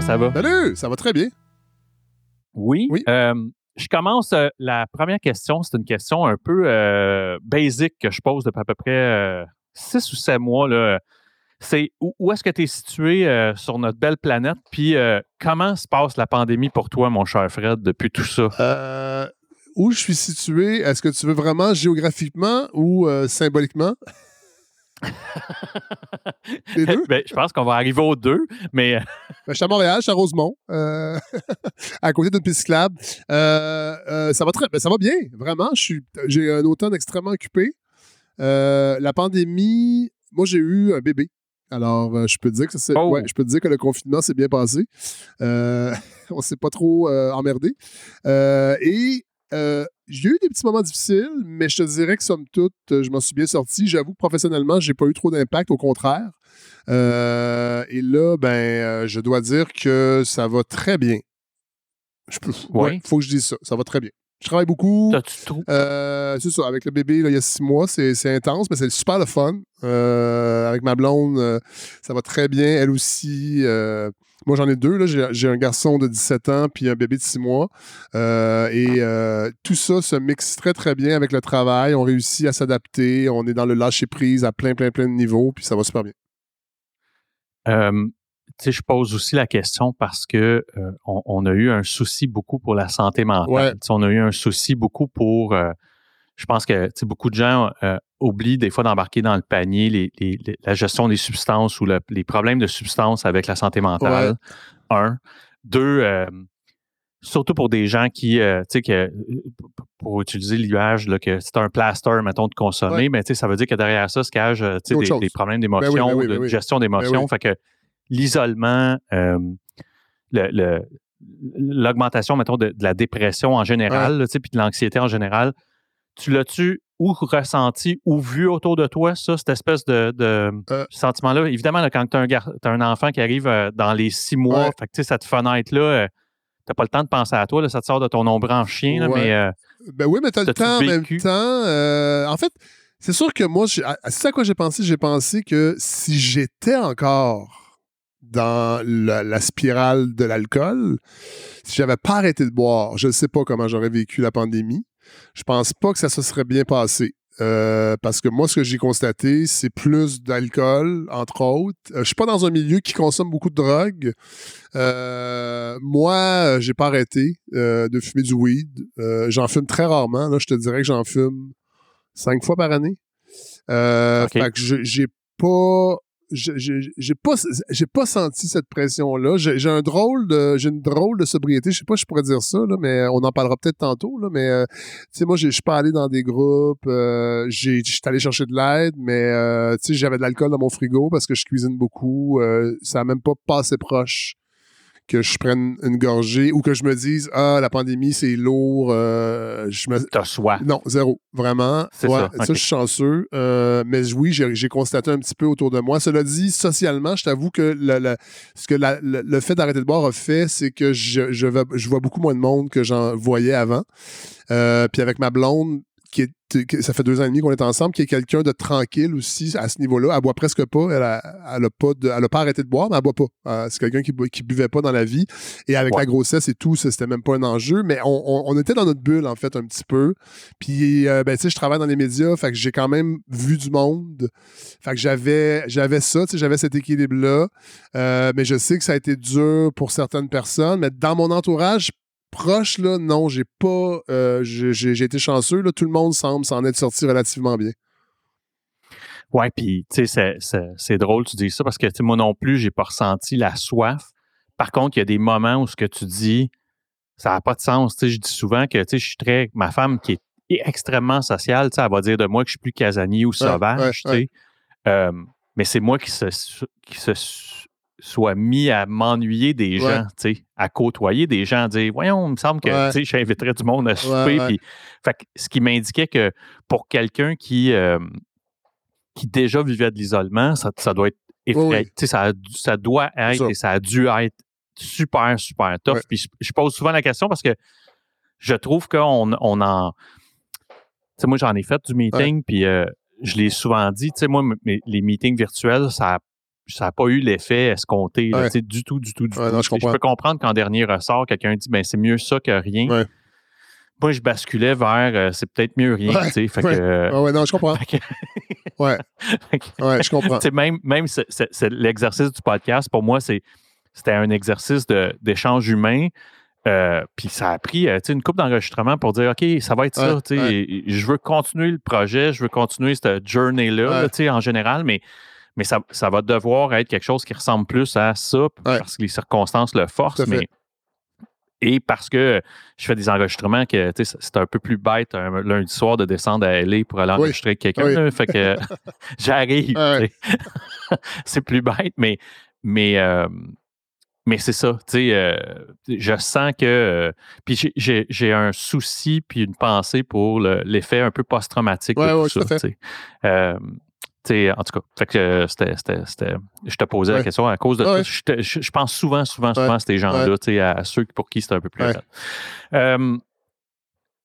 comment ça va? Salut, ça va très bien. Oui. Oui. Euh, je commence euh, la première question. C'est une question un peu euh, basique que je pose depuis à peu près six ou sept mois. Là. C'est où, où est-ce que tu es situé sur notre belle planète? Puis comment se passe la pandémie pour toi, mon cher Fred, depuis tout ça? Euh, où je suis situé, est-ce que tu veux vraiment géographiquement ou symboliquement? Les deux? Ben, je pense qu'on va arriver aux deux, mais euh, Ben, je suis à Montréal, je suis à Rosemont, euh, à côté d'une piste cyclable. Euh, euh, ça va très, ben, ça va bien, vraiment. J'ai un automne extrêmement occupé. La pandémie, moi j'ai eu un bébé. Alors, euh, je peux te dire que ça Oh. ouais, je peux te dire que le confinement s'est bien passé. Euh, on s'est pas trop euh, emmerdé. Et euh, j'ai eu des petits moments difficiles, mais je te dirais que somme toute, euh, je m'en suis bien sorti. J'avoue que professionnellement, j'ai pas eu trop d'impact, au contraire. Euh, et là, ben, je dois dire que ça va très bien. Je peux, Oui. ouais, faut que je dise ça. Ça va très bien. Je travaille beaucoup. Euh, c'est ça, avec le bébé, là, il y a six mois, c'est c'est intense, mais c'est super le fun. Euh, avec ma blonde, euh, ça va très bien. Elle aussi. Moi, j'en ai deux. là. J'ai un garçon de 17 ans puis un bébé de six mois. Euh, et euh, tout ça se mixe très, très bien avec le travail. On réussit à s'adapter. On est dans le lâcher-prise à plein, plein, plein de niveaux, puis ça va super bien. Euh, tu sais, je pose aussi la question parce que euh, on, on a eu un souci beaucoup pour la santé mentale. Ouais. On a eu un souci beaucoup pour. Je pense que beaucoup de gens euh, oublient des fois d'embarquer dans le panier les, les- les- la gestion des substances ou le- les problèmes de substances avec la santé mentale. Un. Deux, euh, surtout pour des gens qui, euh, tu sais, que, pour utiliser l'image, que c'est un plaster, mettons, de consommer, Ouais. mais tu sais, ça veut dire que derrière ça se cache tu sais, Autre des, problèmes Ben d'émotion, oui, ben oui, de ben oui. gestion d'émotion. Fait que l'isolement, euh, le- le- l'augmentation, mettons, de, de la dépression en général, puis de l'anxiété en général, tu l'as-tu ou ressenti ou vu autour de toi, ça, cette espèce de, de Euh. sentiment-là? Évidemment, là, quand tu as, un enfant qui arrive euh, dans les six mois, Ouais. fait que, tu sais, cette fenêtre-là, euh, t'as pas le temps de penser à toi, là, ça te sort de ton ombre en chien, là, Ouais. mais euh, Ben oui, mais t'as le temps en même temps. en fait, c'est sûr que moi, c'est à quoi j'ai pensé. J'ai pensé que si j'étais encore dans la, la spirale de l'alcool, si j'avais pas arrêté de boire, je ne sais pas comment j'aurais vécu la pandémie. Je pense pas que ça se serait bien passé. Euh, parce que moi, ce que j'ai constaté, c'est plus d'alcool, entre autres. Euh, je suis pas dans un milieu qui consomme beaucoup de drogue. Euh, moi, j'ai pas arrêté euh, de fumer du weed. Euh, j'en fume très rarement. Là, je te dirais que j'en fume cinq fois par année. Euh, Ok. Fait que je- j'ai pas. Je- je- J'ai pas, j'ai pas senti cette pression-là. J'ai j'ai un drôle de, j'ai une drôle de sobriété. Je sais pas si je pourrais dire ça, là, mais on en parlera peut-être tantôt. Là, mais euh, sais, moi, j'ai- je suis pas allé dans des groupes. euh, j'ai- Je suis allé chercher de l'aide, mais euh, j'avais de l'alcool dans mon frigo parce que je cuisine beaucoup. euh, ça a même pas passé proche que je prenne une gorgée ou que je me dise ah la pandémie c'est lourd. euh, je me t'as soif. non, zéro. Vraiment. C'est Ouais, ça, je suis chanceux. Euh, mais oui, j'ai constaté un petit peu autour de moi. Cela dit, socialement, je t'avoue que ce que la- le, le fait d'arrêter de boire a fait, c'est que je, je, vais- je vois beaucoup moins de monde que j'en voyais avant. Euh, puis avec ma blonde, qui est, qui- ça fait deux ans et demi qu'on est ensemble, qui est quelqu'un de tranquille aussi à ce niveau-là. Elle boit presque pas. Elle a, elle a pas, de- elle a pas arrêté de boire, mais elle boit pas. Euh, c'est quelqu'un qui, qui buvait pas dans la vie. Et avec Ouais. la grossesse et tout, c'était même pas un enjeu. Mais on, on- on était dans notre bulle, en fait, un petit peu. Puis, euh, ben, tu sais, je travaille dans les médias, fait que j'ai quand même vu du monde. Fait que j'avais, j'avais ça, tu sais, j'avais cet équilibre-là. Euh, mais je sais que ça a été dur pour certaines personnes. Mais dans mon entourage proche, là, non, j'ai pas, euh, j'ai, été chanceux. Là, tout le monde semble s'en être sorti relativement bien. Ouais, puis tu sais, c'est- c'est- c'est drôle tu dis ça parce que moi non plus, j'ai pas ressenti la soif. Par contre, il y a des moments où ce que tu dis, ça n'a pas de sens. Tu sais, je dis souvent que tu sais, je suis très. Ma femme qui est extrêmement sociale, tu sais, elle va dire de moi que je suis plus casanier ou sauvage, ouais, tu sais. Euh, mais c'est moi qui se, qui se soit mis à m'ennuyer des Ouais. gens, tu sais, à côtoyer des gens, à dire Voyons, il me semble que Ouais. tu sais, j'inviterais du monde à souper. ouais. Puis, fait que ce qui m'indiquait que pour quelqu'un qui, euh, qui déjà vivait de l'isolement, ça, ça doit être effrayant. Oui, Ça, doit être Ça. et ça a dû être super, super tough. Puis je, je pose souvent la question parce que je trouve qu'on on en. Tu sais, moi, j'en ai fait du meeting, puis euh, je l'ai souvent dit. Tu sais, moi, mes- les meetings virtuels, ça. Ça n'a pas eu l'effet escompté, là, Ouais. du tout, du tout, du Ouais, tout. non, je peux comprendre qu'en dernier ressort, quelqu'un dit, ben c'est mieux ça que rien. Ouais. Moi, je basculais vers, euh, c'est peut-être mieux rien. Fait ouais. que, euh, Ouais, non, je comprends. fait que- Ouais, ouais, je comprends. même, même ce- ce- ce- l'exercice du podcast, pour moi, c'était un exercice d'échange humain. Euh, puis ça a pris une coupe d'enregistrement pour dire OK, ça va être ça. Ouais, Je veux continuer le projet, je veux continuer cette journey-là Ouais. là, en général, mais, mais ça, ça va devoir être quelque chose qui ressemble plus à ça parce que les circonstances le forcent. Mais, et parce que je fais des enregistrements que c'est un peu plus bête un lundi soir de descendre à LA pour aller Oui. enregistrer avec quelqu'un. Oui. Fait que j'arrive. Ouais. c'est plus bête, mais, mais, euh, mais c'est ça. tu sais, euh, je sens que. euh, puis j'ai- un souci puis une pensée pour le- l'effet un peu post-traumatique Ouais, de tout ça. En tout cas, fait que euh, c'était, c'était- c'était- je te posais la question à cause de Ouais, ça. ouais. Je, pense souvent, souvent, souvent Ouais. à ces gens-là, à, à ceux pour qui c'est un peu plus. Euh,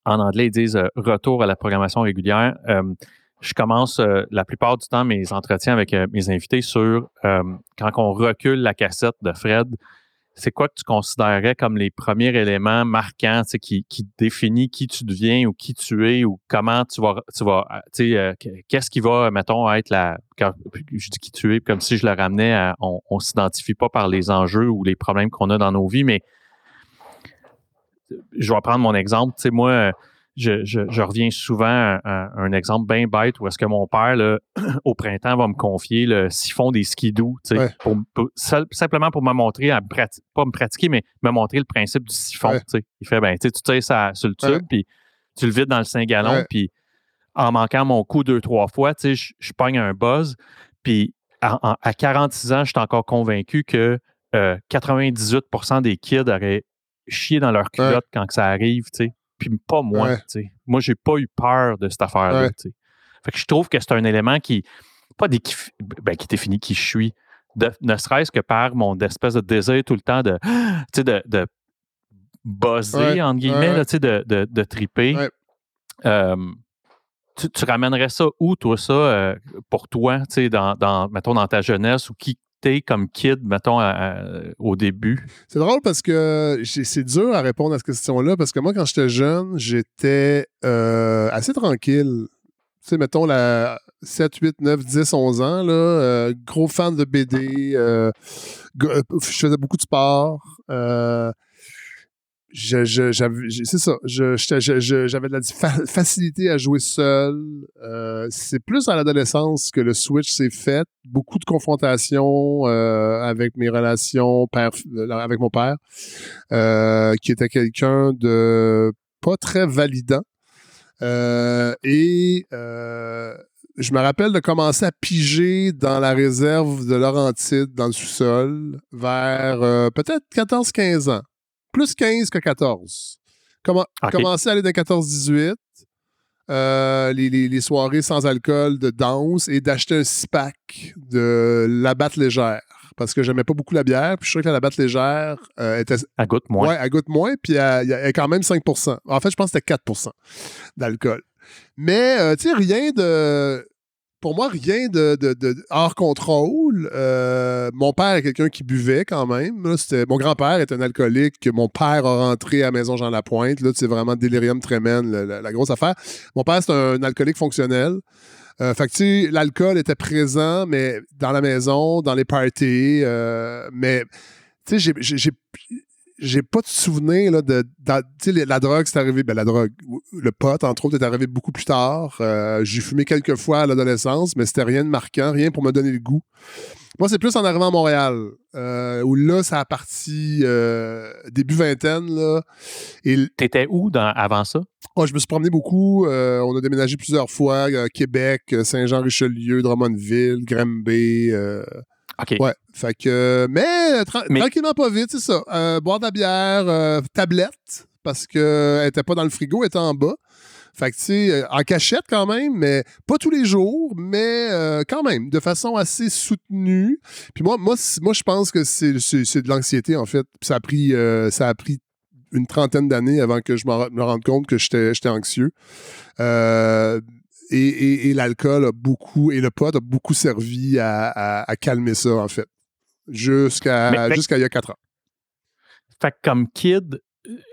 en anglais, ils disent euh, retour à la programmation régulière. Euh, je commence la plupart du temps mes entretiens avec mes invités sur quand on recule la cassette de Fred, c'est quoi que tu considérerais comme les premiers éléments marquants qui, qui définit qui tu deviens ou qui tu es ou comment tu vas, tu vas euh, euh, qu'est-ce qui va, mettons, être la. Quand je dis qui tu es, comme si je le ramenais à. On, on s'identifie pas par les enjeux ou les problèmes qu'on a dans nos vies, mais je vais prendre mon exemple. Tu sais, moi, je, je, je reviens souvent à, à un exemple bien bête où est-ce que mon père, là, au printemps, va me confier le siphon des skidoo, Ouais. pour, pour- seul- simplement pour me montrer, à pas me pratiquer, mais me montrer le principe du siphon. Ouais. Il fait, ben, tu sais, tu tires ça sur le tube, puis tu le vides dans le 5 gallons, Ouais. puis en manquant mon coup deux, trois fois, tu sais, je, je pogne un buzz, puis à, en- à 46 ans, je suis encore convaincu que euh, 98% des kids auraient chié dans leur culotte quand que ça arrive, tu sais. Puis pas moi, Ouais. Moi, j'ai pas eu peur de cette affaire-là, Ouais. Fait que je trouve que c'est un élément qui, pas des, qui, ben, qui définit qui je suis, de- ne serait-ce que par mon espèce de désir tout le temps de, tu sais, de, de buzzer, Ouais, entre guillemets, ouais, là, de, de, de triper. Ouais. Euh, tu, tu ramènerais ça où, toi, ça, euh, pour toi, tu sais, dans, dans, mettons, dans ta jeunesse ou qui comme kid, mettons, au début? C'est drôle parce que c'est dur à répondre à cette question-là parce que moi, quand j'étais jeune, j'étais euh, assez tranquille. Tu sais, mettons, la 7, 8, 9, 10, 11 ans, là, euh, gros fan de BD, euh, je faisais beaucoup de sport. Je- je- c'est ça. je- J'avais de la fa- facilité à jouer seul. Euh, c'est plus à l'adolescence que le switch s'est fait. Beaucoup de confrontations euh, avec mes relations père, euh, avec mon père, euh, qui était quelqu'un de pas très validant. Euh, et euh, je me rappelle de commencer à piger dans la réserve de Laurentide, dans le sous-sol, vers peut-être 14-15 ans. Plus 15 que 14. Comment, OK. Commencer à aller dans 14-18. euh, les, les- les soirées sans alcool de danse et d'acheter un six-pack de la batte légère. Parce que j'aimais pas beaucoup la bière, puis je suis sûr que la batte légère euh, était À goutte, moi. Ouais, elle goûte moins, puis elle, elle est quand même 5 En fait, je pense que c'était 4 d'alcool. Mais, euh, tu sais, rien de. Pour moi, rien de, de- hors contrôle. Euh, mon père est quelqu'un qui buvait quand même. mon grand-père est un alcoolique que mon père a rentré à Maison Jean Lapointe. Là, c'est vraiment délirium tremens, la, grosse affaire. Mon père, c'est un alcoolique fonctionnel. Euh, fait que, l'alcool était présent, mais dans la maison, dans les parties. euh, mais, tu sais, j'ai- j'ai- pas de souvenir là, de, sais, la drogue, c'est arrivé, ben la drogue, le pot, entre autres, est arrivé beaucoup plus tard. Euh, j'ai fumé quelques fois à l'adolescence, mais c'était rien de marquant, rien pour me donner le goût. Moi, c'est plus en arrivant à Montréal, euh, où là, ça a parti euh, début vingtaine, là. Et T'étais où dans, avant ça? oh, je me suis promené beaucoup. euh, on a déménagé plusieurs fois. euh, Québec, euh, Saint-Jean-Richelieu, Drummondville, Granby. Euh, OK. Ouais. Fait que, mais, euh, tra- Mais- tranquillement pas vite, c'est ça. Euh, boire de la bière, euh, tablette, parce qu'elle était pas dans le frigo, elle était en bas. Fait que, tu sais, euh, en cachette quand même, mais pas tous les jours, mais euh, quand même, de façon assez soutenue. Puis moi, moi, moi je pense que c'est de l'anxiété, en fait. Puis ça a pris, euh, ça a pris une trentaine d'années avant que je me rende compte que j'étais j'étais anxieux. Euh, et, l'alcool a beaucoup, et le pot a beaucoup servi à, calmer ça, en fait. Jusqu'à jusqu'à il y a quatre ans. Fait que comme kid,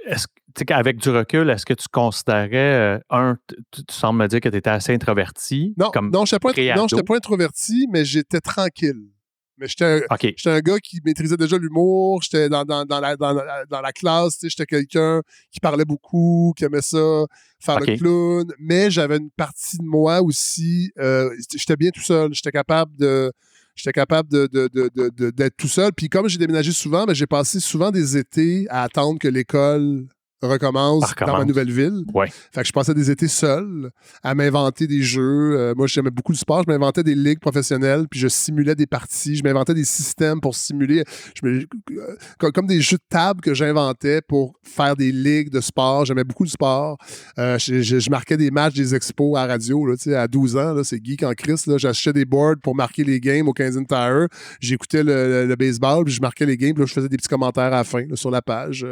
est-ce avec du recul, est-ce que tu considérais, euh, un, tu, sembles me dire que tu étais assez introverti? Non, comme non je n'étais pas, introverti, mais j'étais tranquille. Mais j'étais un, gars qui maîtrisait déjà l'humour, j'étais dans, dans, la, dans, la, classe, j'étais quelqu'un qui parlait beaucoup, qui aimait ça, faire le clown, mais j'avais une partie de moi aussi, euh, j'étais bien tout seul, j'étais capable de j'étais capable de, d'être tout seul. Puis comme j'ai déménagé souvent, ben, j'ai passé souvent des étés à attendre que l'école recommence, dans ma nouvelle ville. Ouais. Fait que je passais des étés seul à m'inventer des jeux. Euh, moi, j'aimais beaucoup le sport. Je m'inventais des ligues professionnelles, puis je simulais des parties. Je m'inventais des systèmes pour simuler, je me, euh, comme, des jeux de table que j'inventais pour faire des ligues de sport. J'aimais beaucoup le sport. Euh, je, marquais des matchs des expos à radio. Là, à 12 ans, c'est geek en Christ. J'achetais des boards pour marquer les games au 15 Tire. J'écoutais le, baseball, puis je marquais les games, puis je faisais des petits commentaires à la fin sur la page.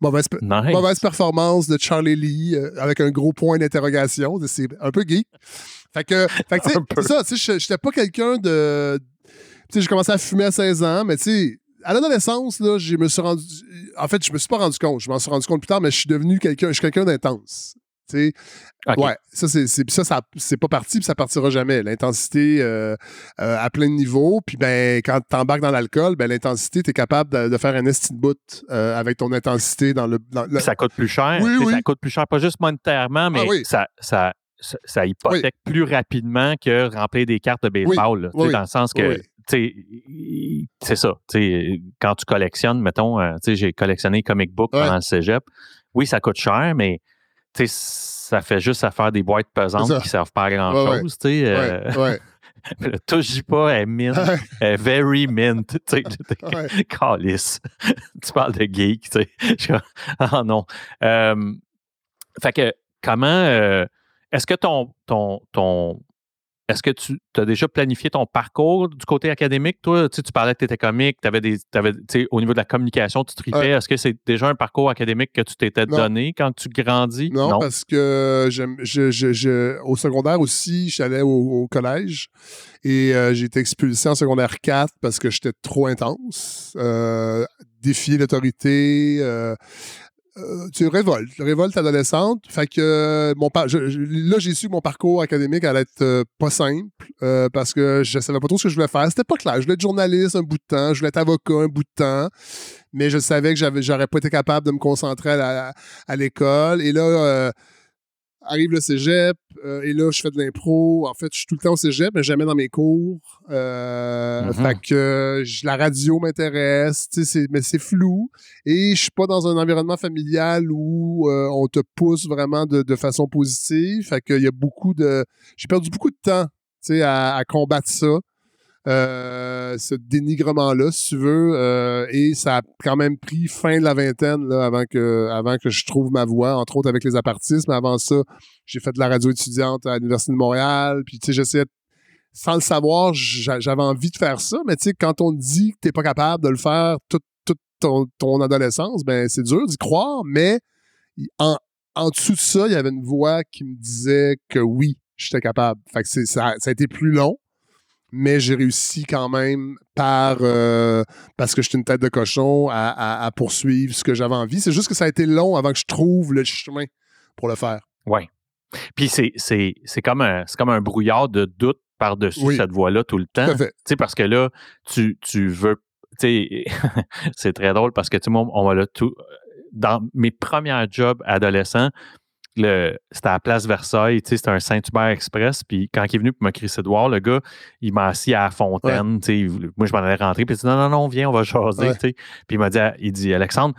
mauvaise, mauvaise performance de Charlie Lee euh, avec un gros point d'interrogation. C'est un peu geek. Fait que, fait que c'est ça, tu sais, j'étais pas quelqu'un de. Tu sais, j'ai commencé à fumer à 16 ans, mais tu sais, à l'adolescence, là, je me suis rendu. En fait, je me suis pas rendu compte. Je m'en suis rendu compte plus tard, mais je suis devenu quelqu'un. Je suis quelqu'un d'intense. Sais, Ouais, ça, c'est, ça, ça c'est pas parti, puis ça partira jamais. L'intensité euh, euh, à plein de niveaux, puis ben, quand tu embarques dans l'alcool, ben, l'intensité, tu es capable de, faire un esti de bout euh, avec ton intensité dans le. Ça coûte plus cher. Oui, Ça coûte plus cher, pas juste monétairement, mais ah ça, ça, ça, hypothèque plus rapidement que remplir des cartes de baseball. dans le sens que. C'est ça. Quand tu collectionnes, mettons, j'ai collectionné comic book pendant le cégep. Oui, ça coûte cher, mais ça fait juste à faire des boîtes pesantes qui servent pas à grand-chose. Ouais, euh, touche pas, elle mint. Elle very mint. Tu sais, calice. tu parles de geek, tu sais. Ah non. Euh, fait que, comment. Euh, est-ce que ton, ton, ton, est-ce que tu as déjà planifié ton parcours du côté académique? Toi, tu, parlais que tu étais comique, avais des, avais, au niveau de la communication, tu tripais. Est-ce que c'est déjà un parcours académique que tu t'étais donné quand tu grandis? Non, parce que je, au secondaire aussi, j'allais au, au collège et euh, j'ai été expulsé en secondaire 4 parce que j'étais trop intense. Euh, défier l'autorité, euh, euh, tu révoltes, révolte adolescente. Fait que euh, mon là, j'ai su que mon parcours académique allait être euh, pas simple parce que je savais pas trop ce que je voulais faire. C'était pas clair. Je voulais être journaliste un bout de temps, je voulais être avocat un bout de temps, mais je savais que j'avais, j'aurais pas été capable de me concentrer à, à l'école. Et là, arrive le cégep, euh, et là, je fais de l'impro. En fait, je suis tout le temps au cégep, mais jamais dans mes cours. Euh, mm-hmm. Fait que la radio m'intéresse, mais c'est flou. Et je suis pas dans un environnement familial où euh, on te pousse vraiment de, façon positive. Fait qu'il y a beaucoup de... J'ai perdu beaucoup de temps, à, à combattre ça. Euh, ce dénigrement-là, si tu veux. Euh, et ça a quand même pris fin de la vingtaine là, avant, que, avant que je trouve ma voie, entre autres avec les apartistes. Mais avant ça, j'ai fait de la radio étudiante à l'Université de Montréal. Puis, tu sais, j'essayais, sans le savoir, j'avais envie de faire ça. Mais, tu sais, quand on dit que t'es pas capable de le faire toute, ton, ton, adolescence, ben c'est dur d'y croire. Mais en, en dessous de ça, il y avait une voix qui me disait que oui, j'étais capable. Fait que ça, ça a été plus long mais j'ai réussi quand même par euh, parce que j'étais une tête de cochon à, poursuivre ce que j'avais envie. C'est juste que ça a été long avant que je trouve le chemin pour le faire. Oui. Puis c'est, comme, un, comme un brouillard de doute par-dessus cette voie-là tout le temps. Tu sais, parce que là, tu, tu veux. Tu sais, c'est très drôle parce que, tu sais, on va là tout. Dans mes premiers jobs adolescents, c'était à Place Versailles, c'était un Saint-Hubert Express. Puis quand il est venu pour me crisser de voir, le gars, il m'a assis à la fontaine. Moi, je m'en allais rentrer. Puis il dit Non, non, non, viens, on va jaser. Puis il m'a dit, il dit Alexandre,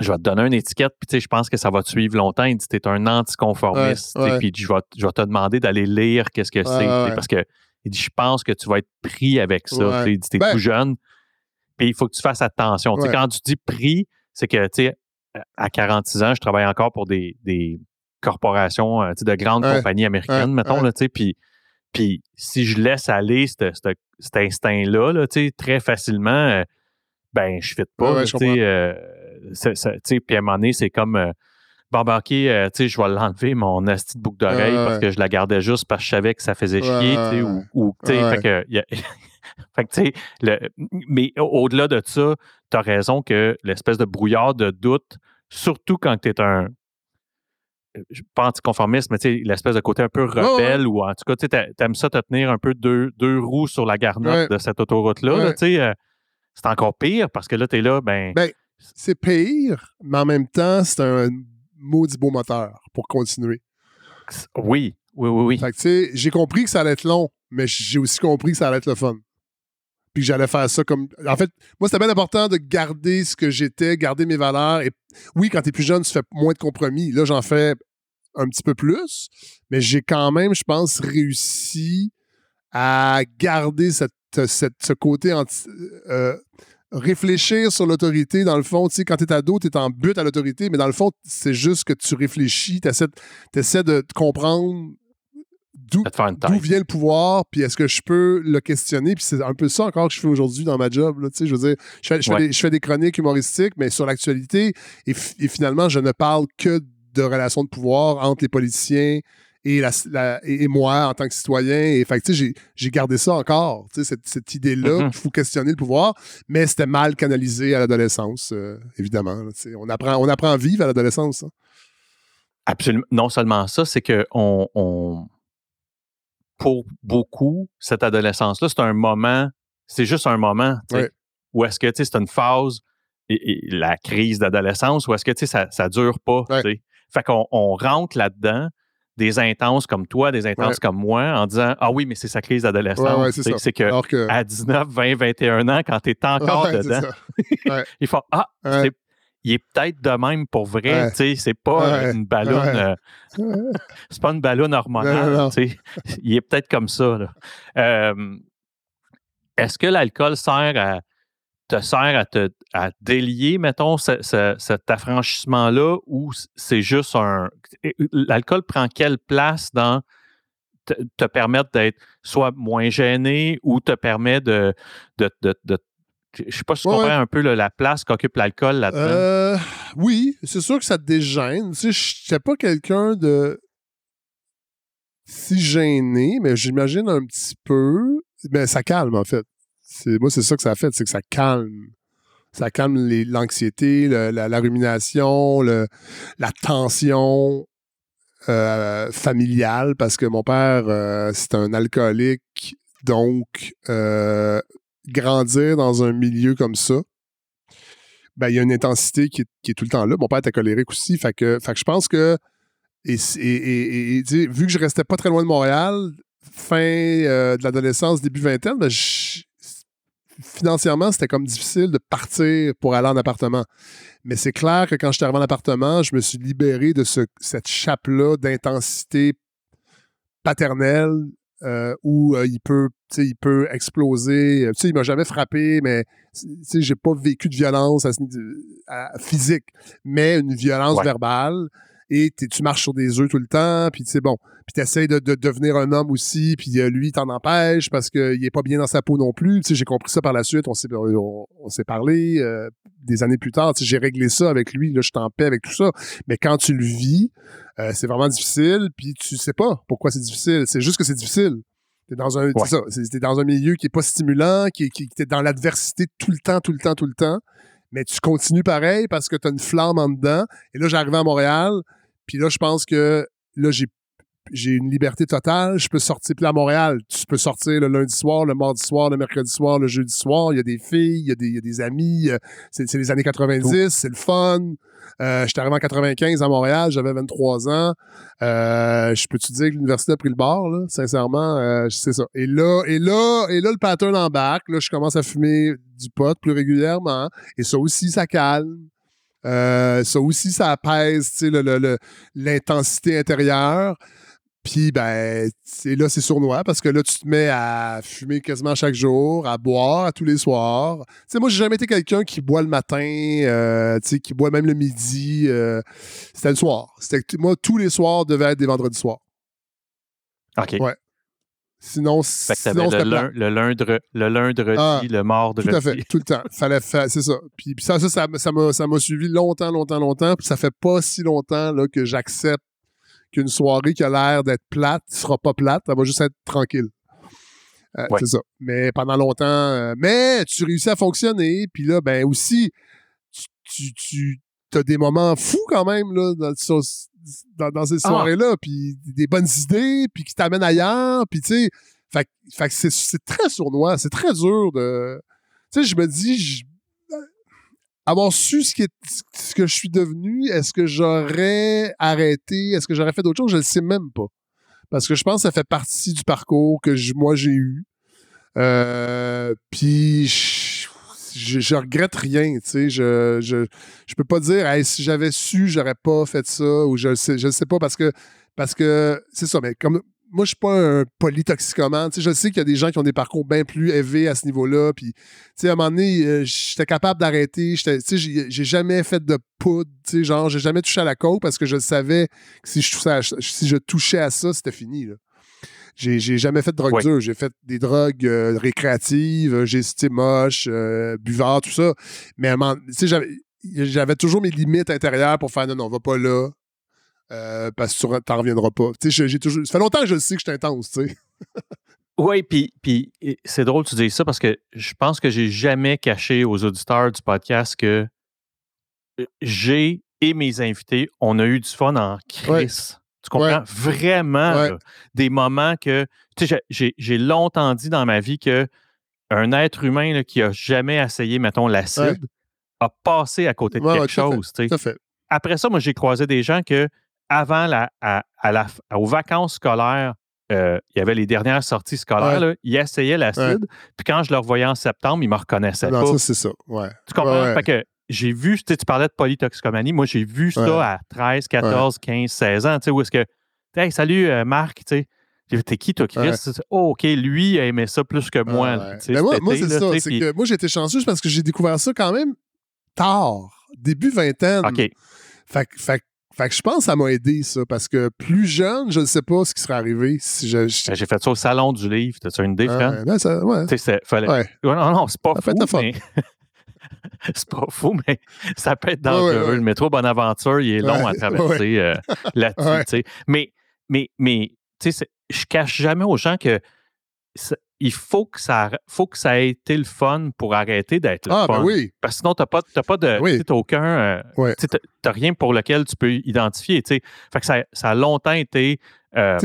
je vais te donner une étiquette, puis je pense que ça va te suivre longtemps. Il dit, t'es un anticonformiste, puis je vais, je vais te demander d'aller lire qu'est-ce que c'est. Parce que il dit, je pense que tu vas être pris avec ça. Il dit, t'es ben tout jeune, puis il faut que tu fasses attention. Quand tu dis pris, c'est que, tu sais, à 46 ans, je travaille encore pour des, corporations, euh, de grandes compagnies américaines, mettons, puis, puis si je laisse aller cet instinct-là, là, très facilement, euh, ben, je ne fit pas. Euh, puis à un moment donné, c'est comme bon, ben, euh, tu sais, je vais l'enlever, mon asti de boucle d'oreille, parce que je la gardais juste parce que je savais que ça faisait chier, tu sais, ou, ou tu sais, fait que, y a, fait que, tu sais, mais au-delà de ça, tu as raison que l'espèce de brouillard de doute, surtout quand tu es un, pas anticonformiste, mais l'espèce de côté un peu rebelle, ou en tout cas, tu aimes ça te tenir un peu deux, deux roues sur la garnotte de cette autoroute-là, euh, c'est encore pire parce que là, tu es là, ben, ben c'est pire, mais en même temps, c'est un maudit beau moteur pour continuer. Oui, oui, oui, oui. Fait que, tu sais, j'ai compris que ça allait être long, mais j'ai aussi compris que ça allait être le fun. Puis que j'allais faire ça comme. En fait, moi, c'était bien important de garder ce que j'étais, garder mes valeurs. Et oui, quand t'es plus jeune, tu fais moins de compromis. Là, j'en fais un petit peu plus, mais j'ai quand même, je pense, réussi à garder cette, ce côté euh, réfléchir sur l'autorité, dans le fond, tu sais, quand tu es ado, tu es en but à l'autorité, mais dans le fond, c'est juste que tu réfléchis, tu essaies, de comprendre d'où vient le pouvoir, puis est-ce que je peux le questionner, puis c'est un peu ça encore que je fais aujourd'hui dans ma job, tu sais, je veux dire, je fais, des, chroniques humoristiques, mais sur l'actualité, et, finalement, je ne parle que de relations de pouvoir entre les politiciens et, la, et, moi en tant que citoyen. Et fait j'ai gardé ça encore, cette, cette idée-là mm-hmm. qu'il faut questionner le pouvoir, mais c'était mal canalisé à l'adolescence, euh, évidemment. on, apprend, on apprend à vivre à l'adolescence. Hein. Absolument. Non seulement ça, c'est que on, pour beaucoup, cette adolescence-là, c'est un moment, c'est juste un moment. Ou est-ce que c'est une phase, et, la crise d'adolescence, ou est-ce que ça, ça dure pas? Fait qu'on on rentre là-dedans des intenses comme toi, des intenses comme moi, en disant Ah oui, mais c'est sa crise d'adolescence. c'est que, à 19, 20, 21 ans, quand tu es encore dedans, il faut Ah, il est peut-être de même pour vrai. C'est pas une ballonne. Euh, c'est pas une ballonne hormonale. il est peut-être comme ça. Euh, est-ce que l'alcool sert à te sert à te à délier, mettons, cet affranchissement-là ou c'est juste un. L'alcool prend quelle place dans te, permettre d'être soit moins gêné ou te permet de. de, de, de je sais pas si tu comprends un peu la place qu'occupe l'alcool là-dedans. Euh, oui, c'est sûr que ça te dégêne. Tu sais, je pas quelqu'un de si gêné, mais j'imagine un petit peu. Mais ça calme, en fait moi, c'est ça que ça fait, c'est que ça calme. Ça calme l'anxiété, la, rumination, la tension euh, familiale, parce que mon père, euh, c'est un alcoolique. Donc, euh, grandir dans un milieu comme ça, ben, il y a une intensité qui est, tout le temps là. Mon père était colérique aussi. Fait que, je pense que, vu que je restais pas très loin de Montréal, fin de l'adolescence, début vingtaine, ben, financièrement, c'était comme difficile de partir pour aller en appartement. Mais c'est clair que quand je suis arrivé en appartement, je me suis libéré de cette chape-là d'intensité paternelle euh, où euh, il peut il peut exploser. Tu sais, il m'a jamais frappé, mais tu sais, j'ai pas vécu de violence physique, mais une violence verbale et tu marches sur des œufs tout le temps, puis c'est bon. Puis tu essaies de, devenir un homme aussi, puis euh, lui, t'en empêche parce qu'il est pas bien dans sa peau non plus. Tu sais, j'ai compris ça par la suite, on s'est, on, s'est parlé euh, des années plus tard. Tu sais, j'ai réglé ça avec lui, là, je suis en paix avec tout ça. Mais quand tu le vis, euh, c'est vraiment difficile, puis tu sais pas pourquoi c'est difficile. C'est juste que c'est difficile. T'es dans un, ça, dans un milieu qui est pas stimulant, qui, qui, qui est dans l'adversité tout le temps, tout le temps, tout le temps mais tu continues pareil parce que tu as une flamme en dedans. Et là, j'arrive à Montréal, puis là, je pense que là, j'ai j'ai une liberté totale. Je peux sortir. Puis à Montréal, tu peux sortir le lundi soir, le mardi soir, le mercredi soir, le jeudi soir. Il y a des filles, il y a des, il y a des amis. Euh, c'est, les années 90, c'est le fun. Euh, j'étais arrivé en 95 à Montréal, j'avais 23 ans. Euh, je peux te dire que l'université a pris le bord, là, sincèrement, euh, c'est ça. Et là, et là, et là, le pattern embarque. Là, je commence à fumer du pot plus régulièrement. Et ça aussi, ça calme. Euh, ça aussi, ça apaise l'intensité intérieure. Puis, ben, là, c'est sournois parce que là, tu te mets à fumer quasiment chaque jour, à boire tous les soirs. Tu sais, moi, j'ai jamais été quelqu'un qui boit le matin, euh, tu sais, qui boit même le midi. Euh, c'était le soir. Moi, tous les soirs devaient être des vendredis soirs. OK. Ouais. Sinon, Fait que sinon le, plat. lun- le, lundre- le lundi, Ah, le mardi. Tout à fait, tout le temps. Fallait faire, c'est ça. Puis, puis ça, ça, ça, ça m'a, ça m'a suivi longtemps, longtemps, longtemps. Puis ça fait pas si longtemps là, que j'accepte qu'une soirée qui a l'air d'être plate sera pas plate, elle va juste être tranquille. Euh, Ouais. C'est ça. Mais pendant longtemps, euh, mais tu réussis à fonctionner. Puis là, ben aussi, tu, tu, tu as des moments fous quand même là, dans, sur- dans, dans ces Ah. soirées-là. Puis des bonnes idées, puis qui t'amènent ailleurs. Puis tu sais, fait, que- fait c'est, très sournois. C'est très dur de. Tu sais, je me dis, je- avoir su ce, qui est, ce que je suis devenu, est-ce que j'aurais arrêté, est-ce que j'aurais fait d'autres choses, je ne sais même pas. Parce que je pense que ça fait partie du parcours que je- moi j'ai eu. Euh, Puis je, je, je regrette rien, tu sais. Je, je, je peux pas dire, si j'avais su, j'aurais pas fait ça, ou je sais, je sais pas parce que, parce que c'est ça, mais comme moi, je suis pas un polytoxicomane. Tu sais, je sais qu'il y a des gens qui ont des parcours bien plus élevés à ce niveau-là. Puis, tu sais, à un moment donné, euh, j'étais capable d'arrêter. Tu sais, j'ai jamais fait de poudre. Tu sais, genre, j'ai jamais touché à la coke parce que je savais que si je touchais à, si je touchais à ça, c'était fini. Là. J'ai j'ai jamais fait de drogue dure. J'ai fait des drogues euh, récréatives. euh, J'ai été moche, euh, buvard, tout ça. Mais j'avais j'avais toujours mes limites intérieures pour faire non, non, on va pas là. euh, parce que t'en reviendras pas. Tu sais, j'ai- j'ai toujours. Ça fait longtemps que je le sais que je suis intense, tu sais. Oui, puis, puis c'est drôle que tu dises ça parce que je pense que j'ai jamais caché aux auditeurs du podcast que j'ai et mes invités, on a eu du fun en crise. Tu comprends? Ouais. Vraiment, Ouais. là, des moments que. Tu sais, j'ai- longtemps dit dans ma vie que un être humain là, qui a jamais essayé, mettons, l'acide, a passé à côté de quelque fait. chose. à fait. Après ça, moi, j'ai croisé des gens que, avant la, à, à la, aux vacances scolaires, euh, il y avait les dernières sorties scolaires, Ouais. là, ils essayaient l'acide. Puis quand je le revoyais en septembre, ils me reconnaissaient Non, pas. ça, c'est ça. Ouais. tu comprends? Fait que j'ai vu, tu sais, tu parlais de polytoxicomanie. Moi, j'ai vu ça Ouais. à 13, 14, 15, 16 ans. Tu sais, où est-ce que. Hey, salut, euh, Marc, tu sais. T'es qui, toi, Chris? Ouais. Oh, OK, lui, il aimait ça plus que moi. Ah, ouais. Ben moi, moi, c'est ça. puis- que moi, j'ai été chanceux parce que j'ai découvert ça quand même tard, début vingtaine. OK. Fait, que- fait, fait que je pense que ça m'a aidé, ça, parce que plus jeune, je ne sais pas ce qui serait arrivé si je- Ben, J'ai fait ça au salon du livre. T'as-tu une idée, Ah, Fran? ouais, ben, ça- ouais. Tu sais, c'est- fallait. Ouais. Non, non, c'est pas Ça fou. mais- c'est pas fou, mais ça peut être ouais, dangereux. ouais. Le métro Bonaventure, il est long à traverser euh, là-dessus. Mais, mais, mais tu sais, c'est- je cache jamais aux gens que il faut que, ça, faut que ça ait été le fun pour arrêter d'être le Ah, fun. ben oui. Parce que sinon, tu n'as pas, t'as pas de. Oui. aucun. euh, tu rien pour lequel tu peux identifier. Fait que ça, ça a longtemps été euh,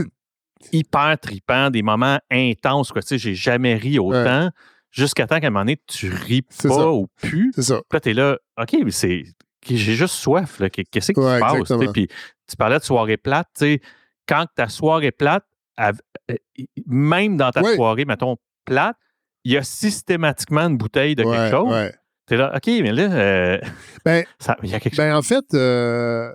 hyper tripant, des moments intenses. sais, J'ai jamais ri autant. Jusqu'à temps qu'à un moment donné, tu ris pas ça. ou plus. C'est ça. Puis là, t'es là, OK, mais c'est. J'ai juste soif. là. Qu'est-ce qui Ouais, se passe? Puis tu parlais de soirée plate. tu sais, Quand ta soirée plate, euh, même dans ta Ouais. soirée, mettons, plate, il y a systématiquement une bouteille de Ouais, quelque chose. ouais. T'es là, OK, mais là, euh, Ben, il y a quelque chose. Ben, en fait, euh,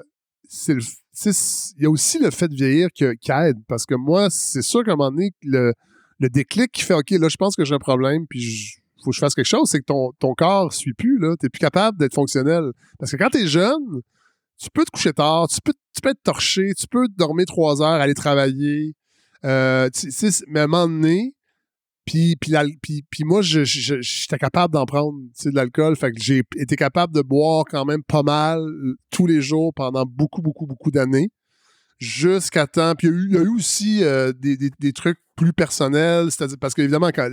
il y a aussi le fait de vieillir qui aide. Parce que moi, c'est sûr qu'à un moment donné, le, le déclic qui fait OK, là, je pense que j'ai un problème, puis il faut que je fasse quelque chose, c'est que ton, ton corps ne suit plus. Tu n'es plus capable d'être fonctionnel. Parce que quand tu es jeune, tu peux te coucher tard, tu peux, tu peux être torché, tu peux dormir trois heures, aller travailler. Euh, tu mais à un moment donné, puis, puis, puis, moi, je- je- j'étais capable d'en prendre tu sais, de l'alcool. Fait que j'ai été capable de boire quand même pas mal euh, tous les jours pendant beaucoup, beaucoup, beaucoup d'années. Jusqu'à temps. Puis il y a eu, aussi euh, des, des- des trucs plus personnels. C'est-à-dire parce qu'évidemment, quand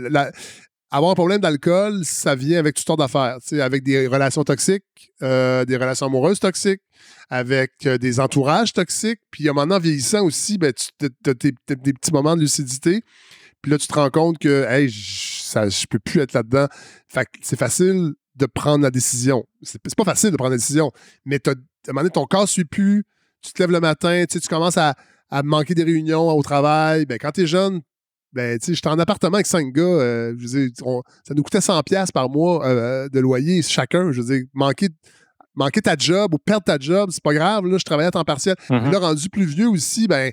avoir un problème d'alcool, ça vient avec toutes sortes d'affaires. Avec des relations toxiques, euh, des relations amoureuses toxiques, avec euh, des entourages toxiques. Puis en vieillissant aussi, ben, tu as des petits moments de lucidité. Puis là, tu te rends compte que, hey, je- peux plus être là-dedans. Fait c'est facile de prendre la décision. C'est pas facile de prendre la décision, mais à un moment donné, ton corps suit plus. Tu te lèves le matin, tu sais, tu commences à, à manquer des réunions au travail. Ben, quand t'es jeune, ben, tu sais, j'étais en appartement avec cinq gars. euh, je veux dire, on- ça nous coûtait 100$ piastres par mois euh, de loyer chacun. Je veux dire, manquer, manquer ta job ou perdre ta job, c'est pas grave. Là, je travaillais à temps partiel. Mhm. Puis là, rendu plus vieux aussi, ben,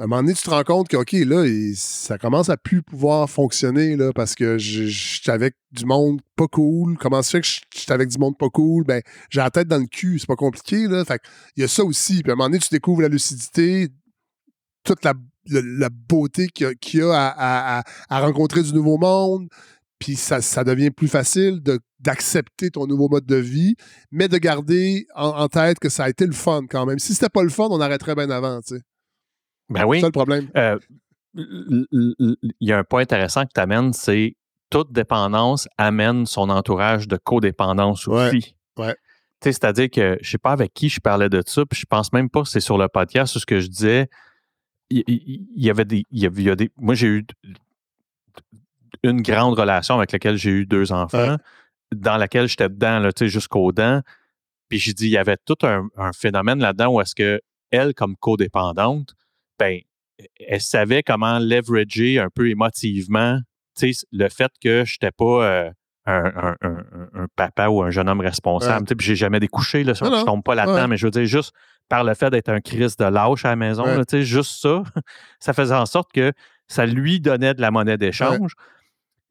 à un moment donné, tu te rends compte que, OK, là, ça commence à plus pouvoir fonctionner, là, parce que je- j'étais avec du monde pas cool. Comment ça fait que j'étais avec du monde pas cool? Ben, j'ai la tête dans le cul, c'est pas compliqué, là. Fait il y a ça aussi. Puis à un moment donné, tu découvres la lucidité, toute la, beauté qu'il y a, à, rencontrer du nouveau monde. Puis ça, ça devient plus facile d'accepter ton nouveau mode de vie, mais de garder en, tête que ça a été le fun quand même. Si c'était pas le fun, on arrêterait bien avant, tu sais. Ben oui. C'est ça le problème. Euh, il y a un point intéressant que tu amènes, c'est toute dépendance amène son entourage de codépendance aussi. Ouais. C'est-à-dire que je sais pas avec qui je parlais de ça, puis je pense même pas que c'est sur le podcast ce que je disais. Il, y avait des. Il y avait, des moi, j'ai eu une grande relation avec laquelle j'ai eu deux enfants, dans laquelle j'étais dedans, là, jusqu'aux dents. Puis j'ai dit, il y avait tout un, phénomène là-dedans où est-ce que elle, comme codépendante, ben, elle savait comment leverager un peu émotivement le fait que je n'étais pas euh, un, papa ou un jeune homme responsable. Puis j'ai jamais découché, là, je ne tombe pas là-dedans, mais je veux dire, juste par le fait d'être un Christ de lâche à la maison, juste ça, ça faisait en sorte que ça lui donnait de la monnaie d'échange.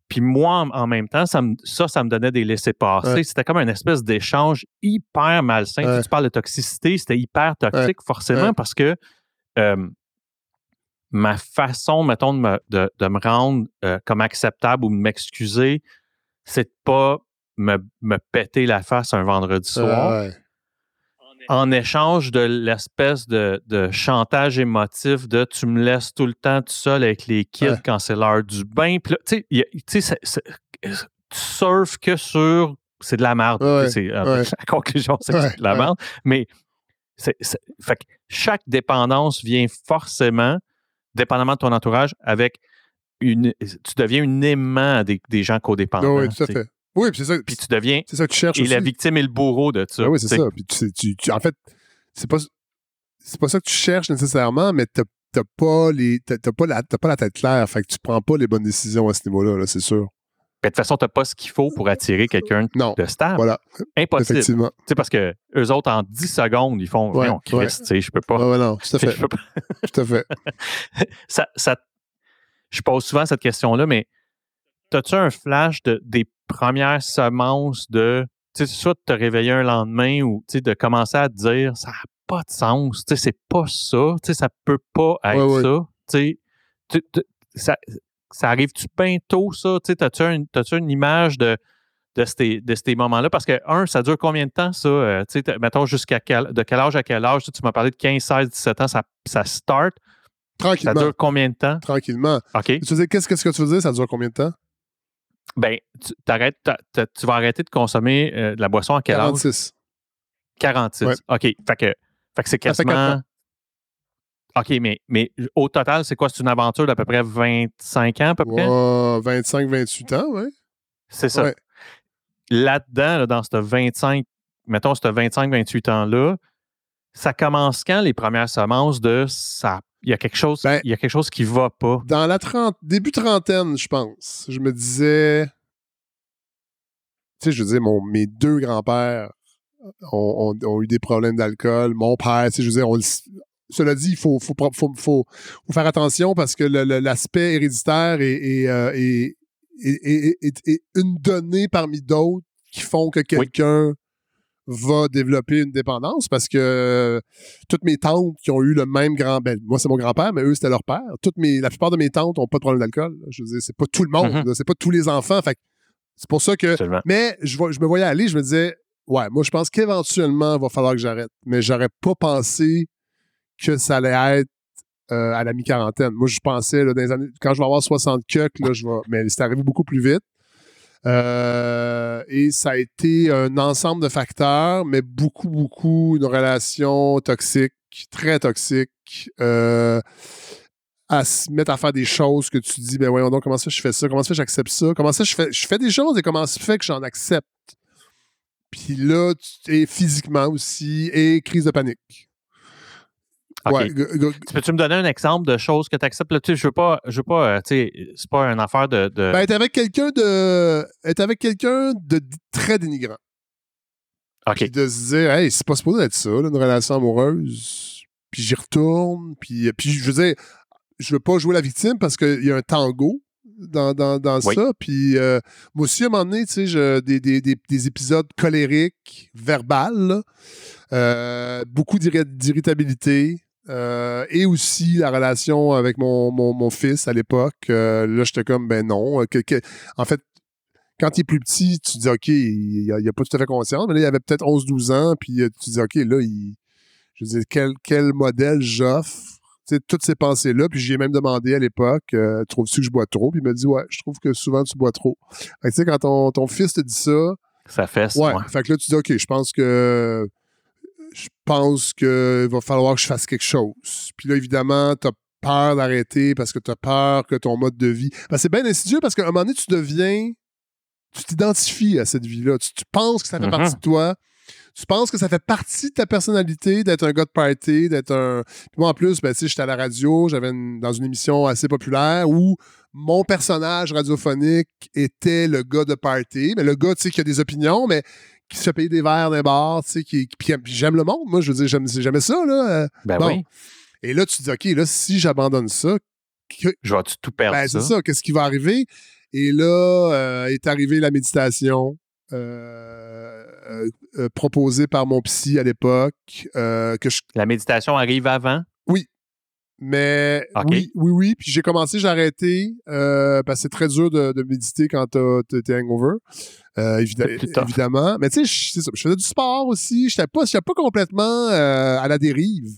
Puis moi, en, même temps, ça, ça, me donnait des laissés-passer. C'était comme une espèce d'échange hyper malsain. Tu, parles de toxicité, c'était hyper toxique, forcément, parce que ma façon, mettons, de me, de, me rendre euh, comme acceptable ou de m'excuser, c'est de pas me, me, péter la face un vendredi soir. En échange de l'espèce de, de, chantage émotif de tu me laisses tout le temps tout seul avec les kids quand c'est l'heure du bain. Tu sais, tu surfes que sur c'est de la merde. c'est, la conclusion, c'est de la merde. Mais c'est, fait que chaque dépendance vient forcément dépendamment de ton entourage, avec une. Tu deviens une aimant des, des gens codépendants. Oui, tout à fait. Oui, puis c'est ça. Puis tu deviens. C'est ça que tu cherches. Et la victime est le bourreau de ça. Ben oui, c'est ça. Puis tu, tu, en fait, c'est pas, c'est pas ça que tu cherches nécessairement, mais t'as pas les. T'as pas, la, pas la tête claire. Fait que tu prends pas les bonnes décisions à ce niveau-là, -là, c'est sûr. De toute façon, tu n'as pas ce qu'il faut pour attirer quelqu'un de stable. Voilà. Impossible. Effectivement. sais parce que eux autres, en 10 secondes, ils font ouais, on Christ, sais, je peux pas. Ouais, non, tout à fait. tout à fait. ça, ça, je pose souvent cette question-là, mais as-tu un flash de, des premières semences de, tu sais, soit de te réveiller un lendemain ou de commencer à te dire ça n'a pas de sens, tu sais, c'est pas ça, tu sais, ça peut pas être ça, tu sais, ça, ça arrive-tu bien tôt, ça? As-tu une, une image de, de ces, de ces moments-là? Parce que, un, ça dure combien de temps, ça? Euh, mettons, jusqu'à quel, de quel âge à quel âge? Tu, m'as parlé de 15, 16, 17 ans, ça, ça start. Tranquillement. Ça dure combien de temps? Tranquillement. OK. Tu qu'est-ce, qu'est-ce que tu veux dire? Ça dure combien de temps? Ben, tu, tu vas arrêter de consommer euh, de la boisson à quel 46. âge? 46. 46. OK. Fait que, fait que c'est quasiment. OK, mais, mais au total, c'est quoi? C'est une aventure d'à peu près 25 ans, à peu près? 25, 28 ans, oui. C'est ça. Là-dedans, dans ce 25, mettons, ce 25, 28 ans-là, ça commence quand les premières semences de ça? Il y a quelque chose, ben, il y a quelque chose qui va pas. Dans la trente, début trentaine, je pense. Je me disais. Tu sais, je veux dire, mon, mes deux grands-pères ont, eu des problèmes d'alcool. Mon père, tu sais, je veux dire, on, cela dit, il faut, faut, faut, faut, faire attention parce que l'aspect héréditaire euh, est, est, une donnée parmi d'autres qui font que quelqu'un va développer une dépendance parce que euh, toutes mes tantes qui ont eu le même grand ben, moi c'est mon grand-père mais eux c'était leur père. Toutes mes la plupart de mes tantes ont pas de problème d'alcool je veux dire c'est pas tout le monde mm-hmm. c'est pas tous les enfants. Fait c'est pour ça que mais je, je me voyais aller je me disais ouais moi je pense qu'éventuellement il va falloir que j'arrête. Mais j'aurais pas pensé que ça allait être euh, à la mi-quarantaine. Moi, je pensais, dans les années, quand je vais avoir 60 cucks, là, je vais, mais c'est arrivé beaucoup plus vite. Euh, et ça a été un ensemble de facteurs, mais beaucoup, beaucoup une relation toxique, très toxique, euh, à se mettre à faire des choses que tu dis, ben voyons donc, comment ça je fais ça? Comment ça j'accepte ça? Comment ça je fais, je fais des choses et comment ça fait que j'en accepte? Puis là, et physiquement aussi, et crise de panique. Peux-tu me donner un exemple de choses que tu acceptes? Là, je veux pas, je veux pas, euh, c'est pas une affaire de. de... Ben, être avec quelqu'un de. Être avec quelqu'un de très dénigrant. OK. Puis de se dire, hey, c'est pas supposé être ça, une relation amoureuse. Puis j'y retourne. Puis, puis je veux dire, je veux pas jouer la victime parce qu'il y a un tango dans, dans, dans ça. Puis euh, moi aussi, à un moment donné, tu sais, des, des, des, des, épisodes colériques, verbales, euh, beaucoup d'irritabilité. Euh, et aussi la relation avec mon, mon, fils à l'époque. Euh, là, j'étais comme, ben non. en fait, quand il est plus petit, tu dis, OK, il n'a pas tout à fait conscience, mais là, il avait peut-être 11-12 ans, puis tu dis, OK, là, il, je veux dire, quel, quel modèle j'offre? toutes ces pensées-là, puis j'ai même demandé à l'époque, euh, trouves-tu que je bois trop? Puis il m'a dit, ouais, je trouve que souvent tu bois trop. tu sais, quand ton, ton, fils te dit ça. Ça fait Ouais. Fait que là, tu dis, OK, je pense que. Je pense qu'il va falloir que je fasse quelque chose. Puis là, évidemment, tu as peur d'arrêter parce que tu as peur que ton mode de vie. Ben, c'est bien insidieux parce qu'à un moment donné, tu deviens. Tu t'identifies à cette vie-là. Tu, penses que ça fait mm-hmm. partie de toi tu penses que ça fait partie de ta personnalité d'être un gars de party, d'être un. Puis moi, en plus, ben, tu j'étais à la radio, j'avais dans une émission assez populaire où mon personnage radiophonique était le gars de party. Mais le gars, tu sais, qui a des opinions, mais qui se fait payer des verres d'un bar, tu sais, qui, puis j'aime le monde. Moi, je veux dire, j'aime, jamais ça, là. Euh, ben oui. Et là, tu te dis, OK, là, si j'abandonne ça, je vais tout perdre. Ben, c'est ça. Qu'est-ce qui va arriver? Et là, euh, est arrivée la méditation. Euh, euh, euh, proposé par mon psy à l'époque. que La méditation arrive avant? Mais oui, oui, oui. Puis j'ai commencé, j'ai arrêté parce que c'est très dur de, méditer quand t'es hangover. évidemment. Mais tu sais, je faisais du sport aussi. Je pas, pas complètement à la dérive.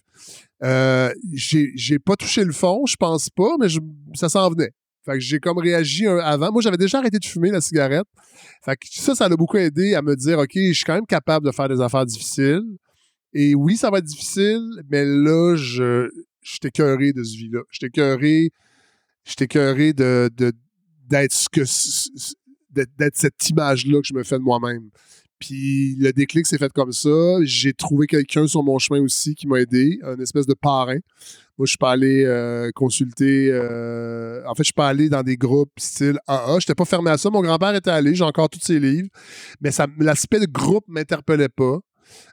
j'ai pas touché le fond, je pense pas, mais ça s'en venait. Fait que j'ai comme réagi avant. Moi, j'avais déjà arrêté de fumer la cigarette. Fait que ça, ça l'a beaucoup aidé à me dire, OK, je suis quand même capable de faire des affaires difficiles. Et oui, ça va être difficile, mais là, je, j'étais cœuré de ce vie-là. J'étais cœuré, j'étais cœuré de, d'être ce que, d'être cette image-là que je me fais de moi-même. Puis le déclic s'est fait comme ça. J'ai trouvé quelqu'un sur mon chemin aussi qui m'a aidé, un espèce de parrain. Moi, je suis pas allé euh, consulter. Euh, en fait, je suis pas allé dans des groupes style AA. Je n'étais pas fermé à ça. Mon grand-père était allé, j'ai encore tous ses livres. Mais l'aspect de groupe m'interpellait pas.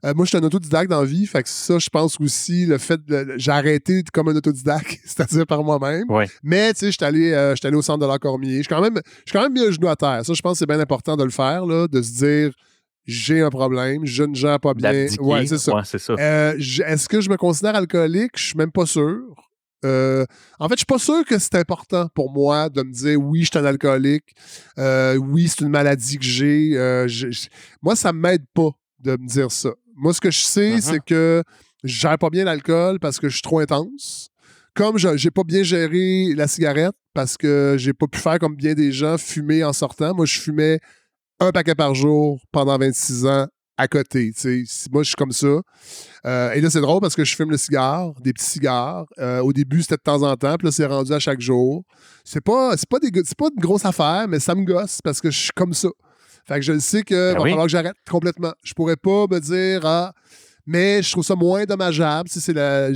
Euh, moi, je suis un autodidacte dans la vie, fait que ça, je pense aussi, le fait de. J'ai arrêté comme un autodidacte, c'est-à-dire par moi-même. Mais, tu sais, je suis allé, allé, au centre de la Cormier. Je suis quand même, je quand même mis le genou à terre. Ça, je pense que c'est bien important de le faire, là, de se dire j'ai un problème, je ne gère pas bien. Ouais, c'est ça. Euh, est-ce que je me considère alcoolique? Je suis même pas sûr. Euh, en fait, je suis pas sûr que c'est important pour moi de me dire oui, je suis un alcoolique. Euh, oui, c'est une maladie que j'ai. moi, ça m'aide pas de me dire ça. Moi, ce que je sais, uh-huh. c'est que je gère pas bien l'alcool parce que je suis trop intense. Comme je n'ai pas bien géré la cigarette parce que j'ai pas pu faire comme bien des gens, fumer en sortant. Moi, je fumais un paquet par jour pendant 26 ans à côté. Moi, je suis comme ça. Euh, et là, c'est drôle parce que je fume le cigare, des petits cigares. Euh, au début, c'était de temps en temps, puis là, c'est rendu à chaque jour. C'est pas, c'est pas, des, pas une grosse affaire, mais ça me gosse parce que je suis comme ça. Fait que je sais que ben va falloir que j'arrête complètement. Je pourrais pas me dire, ah, mais je trouve ça moins dommageable si c'est la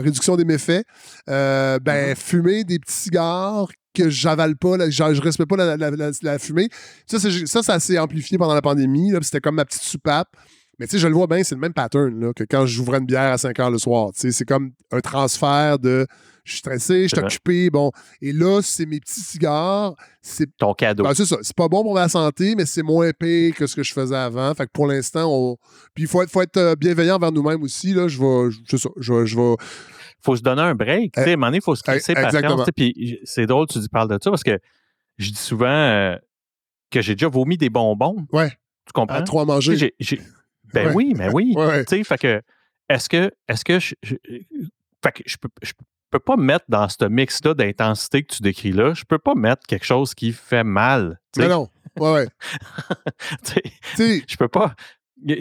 réduction des méfaits. Euh, ben, mm-hmm. fumer des petits cigares que j'avale pas, là, je, je respecte pas la, fumée. Ça, ça, ça s'est amplifié pendant la pandémie. C'était comme ma petite soupape. Mais tu sais, je le vois bien, c'est le même pattern là, que quand j'ouvrais une bière à 5 heures le soir. C'est comme un transfert de je suis stressé, je suis occupé, bon. Et là, c'est mes petits cigares. C'est ton cadeau. Ben, c'est ça. C'est pas bon pour ma santé, mais c'est moins épais que ce que je faisais avant. Fait que pour l'instant, on. Puis il faut être, faut être euh, bienveillant envers nous-mêmes aussi. Là. Je vais. Je, ça, je, je vais faut se donner un break. Tu sais, à un moment donné, il faut se crisser patience. Puis c'est drôle, tu parles de ça parce que je dis souvent euh, que j'ai déjà vomi des bonbons. Ouais. Tu comprends? À trois manger. Ben oui, mais oui. Tu sais, fait que est-ce que est-ce que je, fait que je peux, je peux pas mettre dans ce mix-là d'intensité que tu décris là, je peux pas mettre quelque chose qui fait mal. Mais non. Ouais, ouais. tu sais, je peux pas.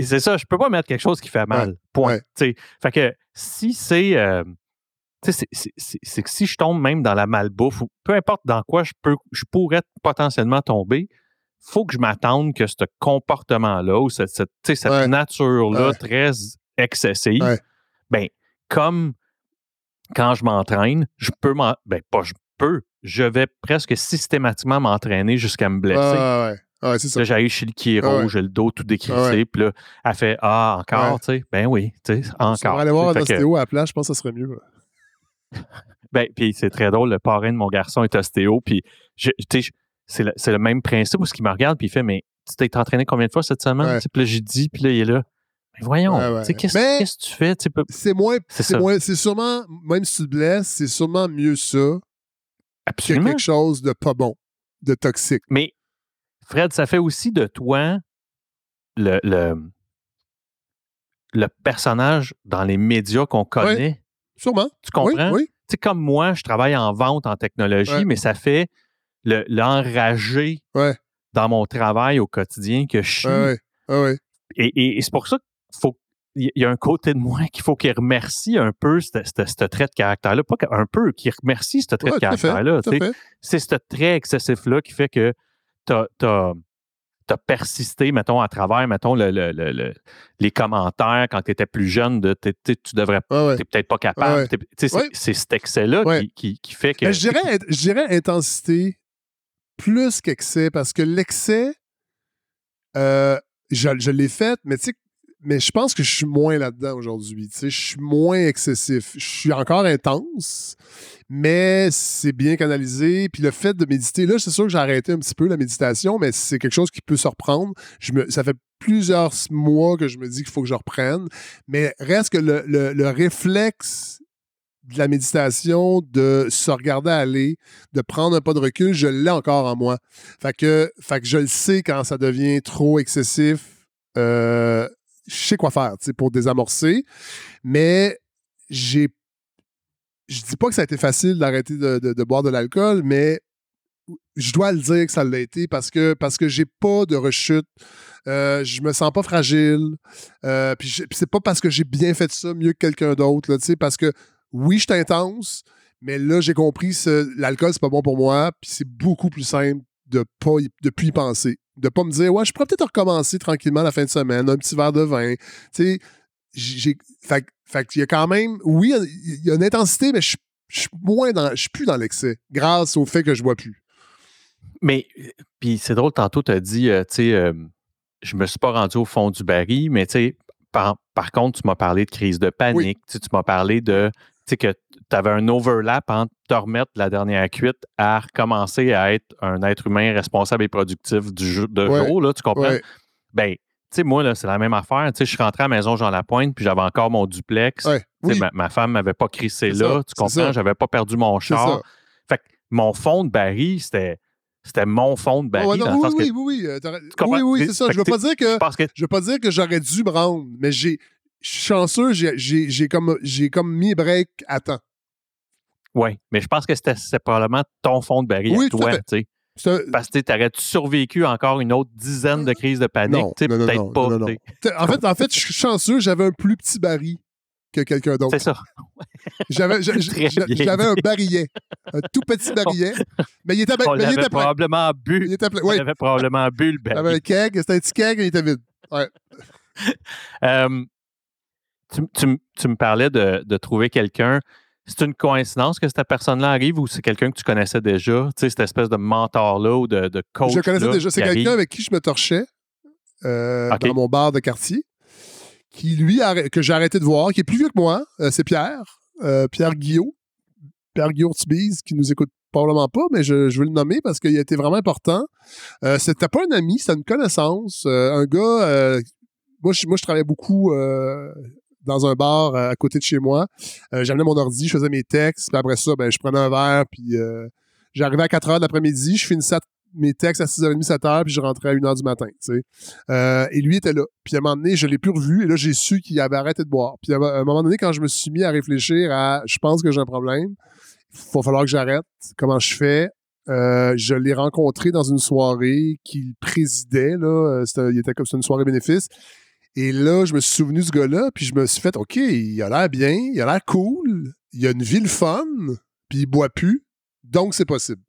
C'est ça, je peux pas mettre quelque chose qui fait mal. point. Fait que si c'est. Euh, c'est que si je tombe même dans la malbouffe, ou peu importe dans quoi je, peux, je pourrais potentiellement tomber, faut que je m'attende que ce comportement-là ou cette, cette, nature-là très excessive, ben, comme quand je m'entraîne, je peux ben, pas je peux, je vais presque systématiquement m'entraîner jusqu'à me blesser. Ouais, c'est ça. Là, j'arrive chez le chiro, j'ai le dos tout décrissé, puis là, elle fait Ah, encore, tu sais. Ben oui, tu sais, encore. On va aller voir un ostéo à la place, je pense que ça serait mieux. ben, puis c'est très drôle, le parrain de mon garçon est ostéo, puis c'est le, le, même principe où ce qu'il me regarde, puis il fait Mais tu t'es entraîné combien de fois cette semaine? Puis là, j'ai dit, puis là, il est là. Voyons, ouais. qu'est-ce que tu fais? Tu sais, peu- C'est moins, C'est sûrement, même si tu te blesses, c'est sûrement mieux ça que Absolument. quelque chose de pas bon, de toxique. Mais Fred, ça fait aussi de toi le, le, le personnage dans les médias qu'on connaît. Sûrement. Tu comprends? Oui, oui. Tu sais, comme moi, je travaille en vente en technologie, Ouais. mais ça fait le- l'enragé dans mon travail au quotidien que je suis. Et, et- et c'est pour ça qu'il faut. Il y a un côté de moi qu'il faut qu'il remercie un peu ce trait de caractère-là. Pas un peu, qu'il remercie ce trait Ouais, de caractère-là. C'est ce trait excessif-là qui fait que tu as, persisté, mettons, à travers, mettons, le- le- le- le- les commentaires quand tu étais plus jeune de tu devrais ouais. t'es peut-être pas capable. Ouais. C'est- cet excès-là qui, qui- qui fait que. Dirais, je dirais intensité plus qu'excès, parce que l'excès, euh, je, je l'ai fait, mais tu sais, mais je pense que je suis moins là-dedans aujourd'hui. Tu sais, je suis moins excessif. Je suis encore intense, mais c'est bien canalisé. Puis le fait de méditer, là, c'est sûr que j'ai arrêté un petit peu la méditation, mais c'est quelque chose qui peut se reprendre. Je me, ça fait plusieurs mois que je me dis qu'il faut que je reprenne. Mais reste que le, le- le réflexe de la méditation, de se regarder aller, de prendre un pas de recul, je l'ai encore en moi. Fait que, fait que je le sais quand ça devient trop excessif. Euh, je sais quoi faire pour désamorcer, mais j'ai. Je dis pas que ça a été facile d'arrêter de, boire de l'alcool, mais je dois le dire que ça l'a été parce que parce que j'ai pas de rechute. Euh, je me sens pas fragile. Euh, puis c'est pas parce que j'ai bien fait ça mieux que quelqu'un d'autre, parce que oui, je suis intense, mais là, j'ai compris que l'alcool, c'est pas bon pour moi, puis c'est beaucoup plus simple de pas de plus y penser. De pas me dire, ouais, je pourrais peut-être recommencer tranquillement la fin de semaine, un petit verre de vin. Tu sais, j'ai. Fait, fait qu'il y a quand même, oui, il y a une intensité, mais je suis moins dans, je suis plus dans l'excès, grâce au fait que je bois plus. Mais, puis c'est drôle, tantôt, tu as dit, euh, tu sais, euh, je me suis pas rendu au fond du baril, mais tu sais, par, par contre, tu m'as parlé de crise de panique, tu m'as parlé de, sais, que tu avais un overlap entre te remettre de la dernière cuite à recommencer à être un être humain responsable et productif du jour, de Ouais. jour, là, tu comprends? Ouais, Ben, tu sais, moi, là, c'est la même affaire. Tu sais, je suis rentré à la maison Jean Lapointe, puis j'avais encore mon duplex. ouais, oui, ma, ma femme m'avait pas crissé là, ça, tu comprends? J'avais pas perdu mon char. ça. Fait que mon fond de baril, c'était, c'était mon fond de non, dans le oui, que oui, oui, oui, euh, comprends? oui, oui, Fait c'est ça. Je veux je veux pas dire que j'aurais dû me rendre, mais j'ai je suis chanceux, j'ai- comme comme mis break à temps. Oui, mais je pense que c'était probablement ton fond de baril Oui, à toi. tu sais. Parce que tu aurais-tu survécu encore une autre dizaine de crises de panique? Peut-être pas. non, non, En fait, en fait, je suis chanceux, j'avais un plus petit baril que quelqu'un d'autre. C'est ça. J'avais j'avais un barillet, un tout petit barillet, mais il était, On mais il était probablement Il bu. était. On Oui, avait probablement bu le j'avais baril. un keg, c'était un petit keg, il était vide. Euh, tu, tu m- tu me parlais de, de trouver quelqu'un. C'est une coïncidence que cette personne-là arrive ou c'est quelqu'un que tu connaissais déjà? Tu sais, cette espèce de mentor-là ou de, de coach. je le connaissais déjà. C'est quelqu'un avec qui je me torchais euh, dans mon bar de quartier, qui lui, que j'ai arrêté de voir, qui est plus vieux que moi. Euh, c'est Pierre, euh, Pierre Guillot. Pierre Guillot Ortibise, qui nous écoute probablement pas, mais je, je veux le nommer parce qu'il a été vraiment important. Euh, c'était pas un ami, c'était une connaissance. Euh, un gars, euh, moi, je, moi, je travaillais beaucoup dans un bar euh, à côté de chez moi. Euh, J'amenais mon ordi, je faisais mes textes, puis après ça, ben, je prenais un verre, puis euh, j'arrivais à 4 heures de l'après-midi, je finissais mes textes à 6h30, 7h, puis je rentrais à 1h du matin, et lui était là. Puis à un moment donné, je l'ai plus revu, et là, j'ai su qu'il avait arrêté de boire. Puis à un moment donné, quand je me suis mis à réfléchir à « je pense que j'ai un problème, il va falloir que j'arrête, comment je fais », je l'ai rencontré dans une soirée qu'il présidait, là, c'était, il était comme c'était une soirée bénéfice. Et là, je me suis souvenu de ce gars-là, puis je me suis fait, OK, il a l'air bien, il a l'air cool, il a une vie le fun, puis il boit plus, donc c'est possible.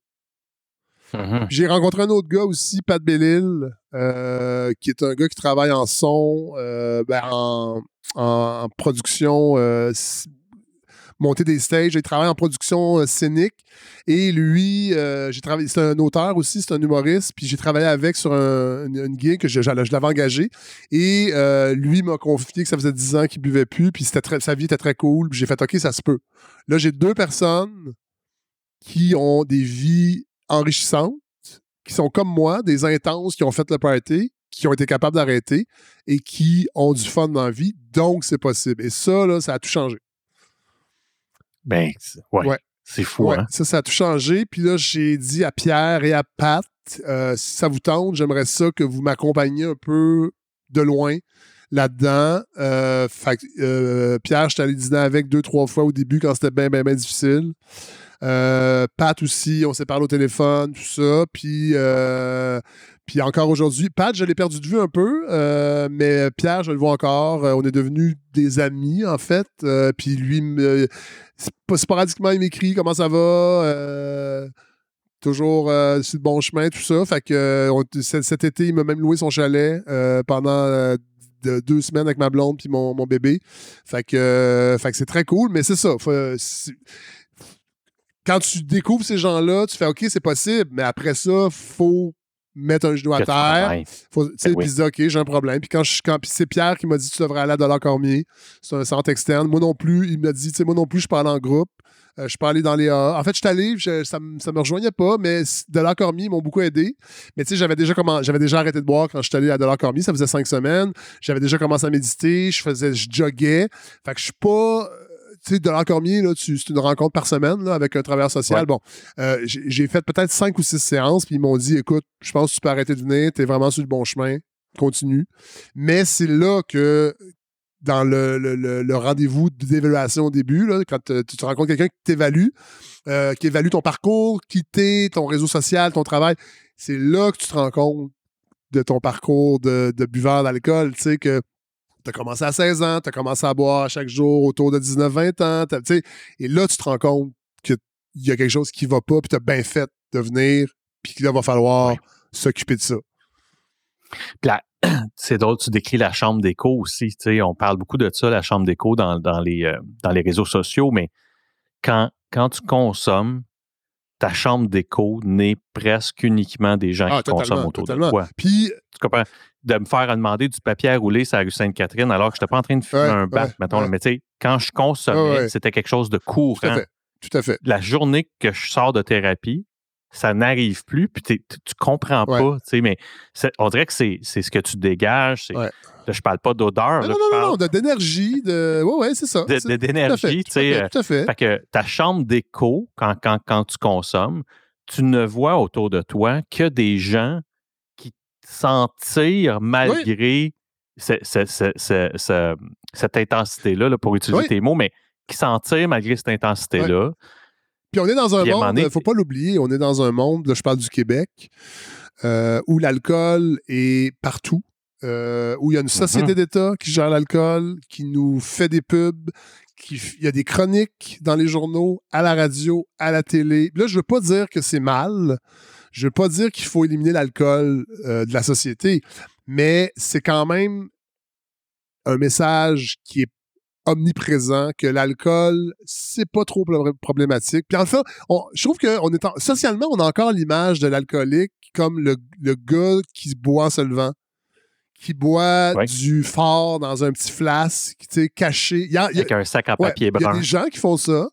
Mhm. J'ai rencontré un autre gars aussi, Pat Bellil, euh, qui est un gars qui travaille en son, euh, ben, en, en production, euh, monter des stages. Il travaille en production euh, scénique. Et lui, euh, j'ai travaillé. C'est un auteur aussi, c'est un humoriste. Puis j'ai travaillé avec sur un- une, une que je, l'avais engagé. Et euh, lui m'a confié que ça faisait 10 ans qu'il buvait plus. Puis sa vie était très cool. Puis j'ai fait OK, ça se peut. Là, j'ai deux personnes qui ont des vies enrichissantes, qui sont comme moi, des intenses, qui ont fait le party, qui ont été capables d'arrêter et qui ont du fun dans la vie. Donc, c'est possible. Et ça, là, ça a tout changé. Ben, ouais. C'est fou, hein? Ça, ça a tout changé. Puis là, j'ai dit à Pierre et à Pat, euh, si ça vous tente, j'aimerais ça que vous m'accompagniez un peu de loin là-dedans. Euh, euh, Pierre, je suis allé dîner avec deux, trois fois au début quand c'était bien, bien, bien difficile. Pat aussi, on s'est parlé au téléphone, tout ça. Puis, puis encore aujourd'hui, Pat, je l'ai perdu de vue un peu, mais Pierre, je le vois encore. on est devenus des amis, en fait. puis lui, sporadiquement, il m'écrit comment ça va toujours sur le bon chemin, tout ça. Fait que cet été, il m'a même loué son chalet pendant de deux semaines avec ma blonde puis mon, bébé. Fait que, euh, fait que c'est très cool, mais c'est ça. quand tu découvres ces gens-là, tu fais OK, c'est possible, mais après ça, faut mettre un genou à terre. Ben Puis dire, OK, j'ai un problème. Puis quand, je, quand c'est Pierre qui m'a dit, tu devrais aller à Dollar Cormier. C'est un centre externe. Moi non plus, il m'a dit, moi non plus, je parle en groupe. Euh, je peux aller dans les En fait, je suis allé, ça, ne me rejoignait pas, mais Delors Cormier m'ont beaucoup aidé. Mais tu sais, j'avais déjà, j'avais déjà arrêté de boire quand je suis allé à Delors Cormier, ça faisait cinq semaines. J'avais déjà commencé à méditer, je faisais, je joguais. Fait que je suis pas euh, tu sais, de Cormier, là, c'est une rencontre par semaine là, avec un travailleur social. Bon, euh, j'ai fait peut-être cinq ou six séances, puis ils m'ont dit écoute, je pense que tu peux arrêter de venir, tu es vraiment sur le bon chemin, continue. Mais c'est là que, dans le, rendez-vous d'évaluation au début, quand euh, tu te rencontres quelqu'un qui t'évalue, euh, qui évalue ton parcours, qui t'es, ton réseau social, ton travail, c'est là que tu te rends compte de ton parcours de, buveur d'alcool, tu sais, que tu as commencé à 16 ans, tu as commencé à boire chaque jour autour de 19-20 ans, et là, tu te rends compte qu'il y a quelque chose qui va pas, puis tu as bien fait de venir, puis qu'il va falloir s'occuper de ça c'est drôle, tu décris la chambre d'écho aussi. On parle beaucoup de ça, la chambre d'écho dans, dans, les, euh, dans les réseaux sociaux, mais quand, quand tu consommes, ta chambre d'écho n'est presque uniquement des gens ah, qui consomment autour de toi. Puis, tu comprends? De me faire demander du papier à rouler sur la rue Sainte-Catherine alors que je n'étais pas en train de fumer un bat, mettons. Mais tu sais, quand je consommais, c'était quelque chose de courant. Tout à fait. Tout à fait. La journée que je sors de thérapie, ça n'arrive plus, puis tu comprends pas, tu sais, mais on dirait que c'est ce que tu dégages. Là, je parle pas d'odeur. Non, non, non, d'énergie, de... Ouais, ouais, c'est ça. D'énergie, tu sais. Tout à fait. Fait que ta chambre d'écho, quand, quand, quand tu consommes, tu ne vois autour de toi que des gens qui s'en tirent malgré cette intensité-là, là, pour utiliser tes mots, mais qui s'en tirent malgré cette intensité-là. Puis on est dans un monde, il ne faut pas l'oublier, on est dans un monde, là, je parle du Québec, euh, où l'alcool est partout. Euh, où il y a une société mm-hmm. d'État qui gère l'alcool, qui nous fait des pubs, qui, il y a des chroniques dans les journaux, à la radio, à la télé. Là, je veux pas dire que c'est mal. Je veux pas dire qu'il faut éliminer l'alcool euh, de la société, mais c'est quand même un message qui est omniprésent, que l'alcool, c'est pas trop problématique. Puis enfin, je trouve que on est socialement, on a encore l'image de l'alcoolique comme le, gars qui boit en se levant, qui boit du fort dans un petit flasque, tu sais, caché. Il y a, Avec un sac en papier brun. Il y a des gens qui font ça,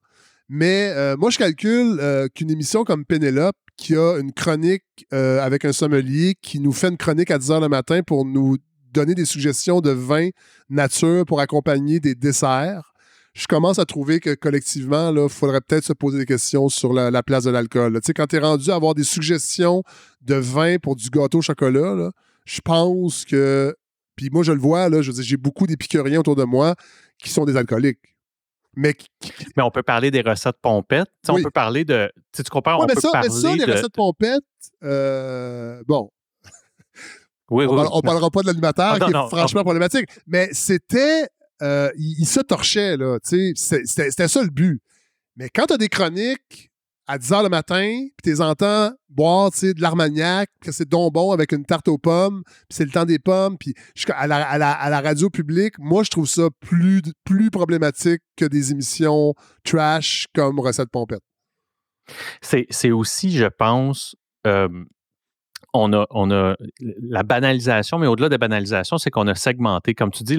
mais euh, moi, je calcule euh, qu'une émission comme Pénélope, qui a une chronique euh, avec un sommelier, qui nous fait une chronique à 10 h le matin pour nous donner des suggestions de vin nature pour accompagner des desserts, je commence à trouver que collectivement, il faudrait peut-être se poser des questions sur la, place de l'alcool. Tu sais, quand tu es rendu à avoir des suggestions de vin pour du gâteau au chocolat, je pense que. Puis moi, je le vois, là, je j'ai beaucoup d'épicuriens autour de moi qui sont des alcooliques. Mais, mais on peut parler des recettes pompettes. On peut parler de. Tu comprends? on mais peut ça, parler mais ça, les recettes pompettes, euh, bon, on, ne parlera pas de l'animateur qui est franchement problématique. Mais c'était. Euh, il, se torchait, là. C'était ça le but. Mais quand tu as des chroniques à 10 h le matin, puis tu entends boire de l'armagnac, que c'est donc bon avec une tarte aux pommes, puis c'est le temps des pommes, puis à la, à, la, radio publique, moi, je trouve ça plus, plus problématique que des émissions trash comme Recette Pompette. C'est aussi, je pense, euh, on a, on a la banalisation, mais au-delà de la banalisation, c'est qu'on a segmenté. Comme tu dis,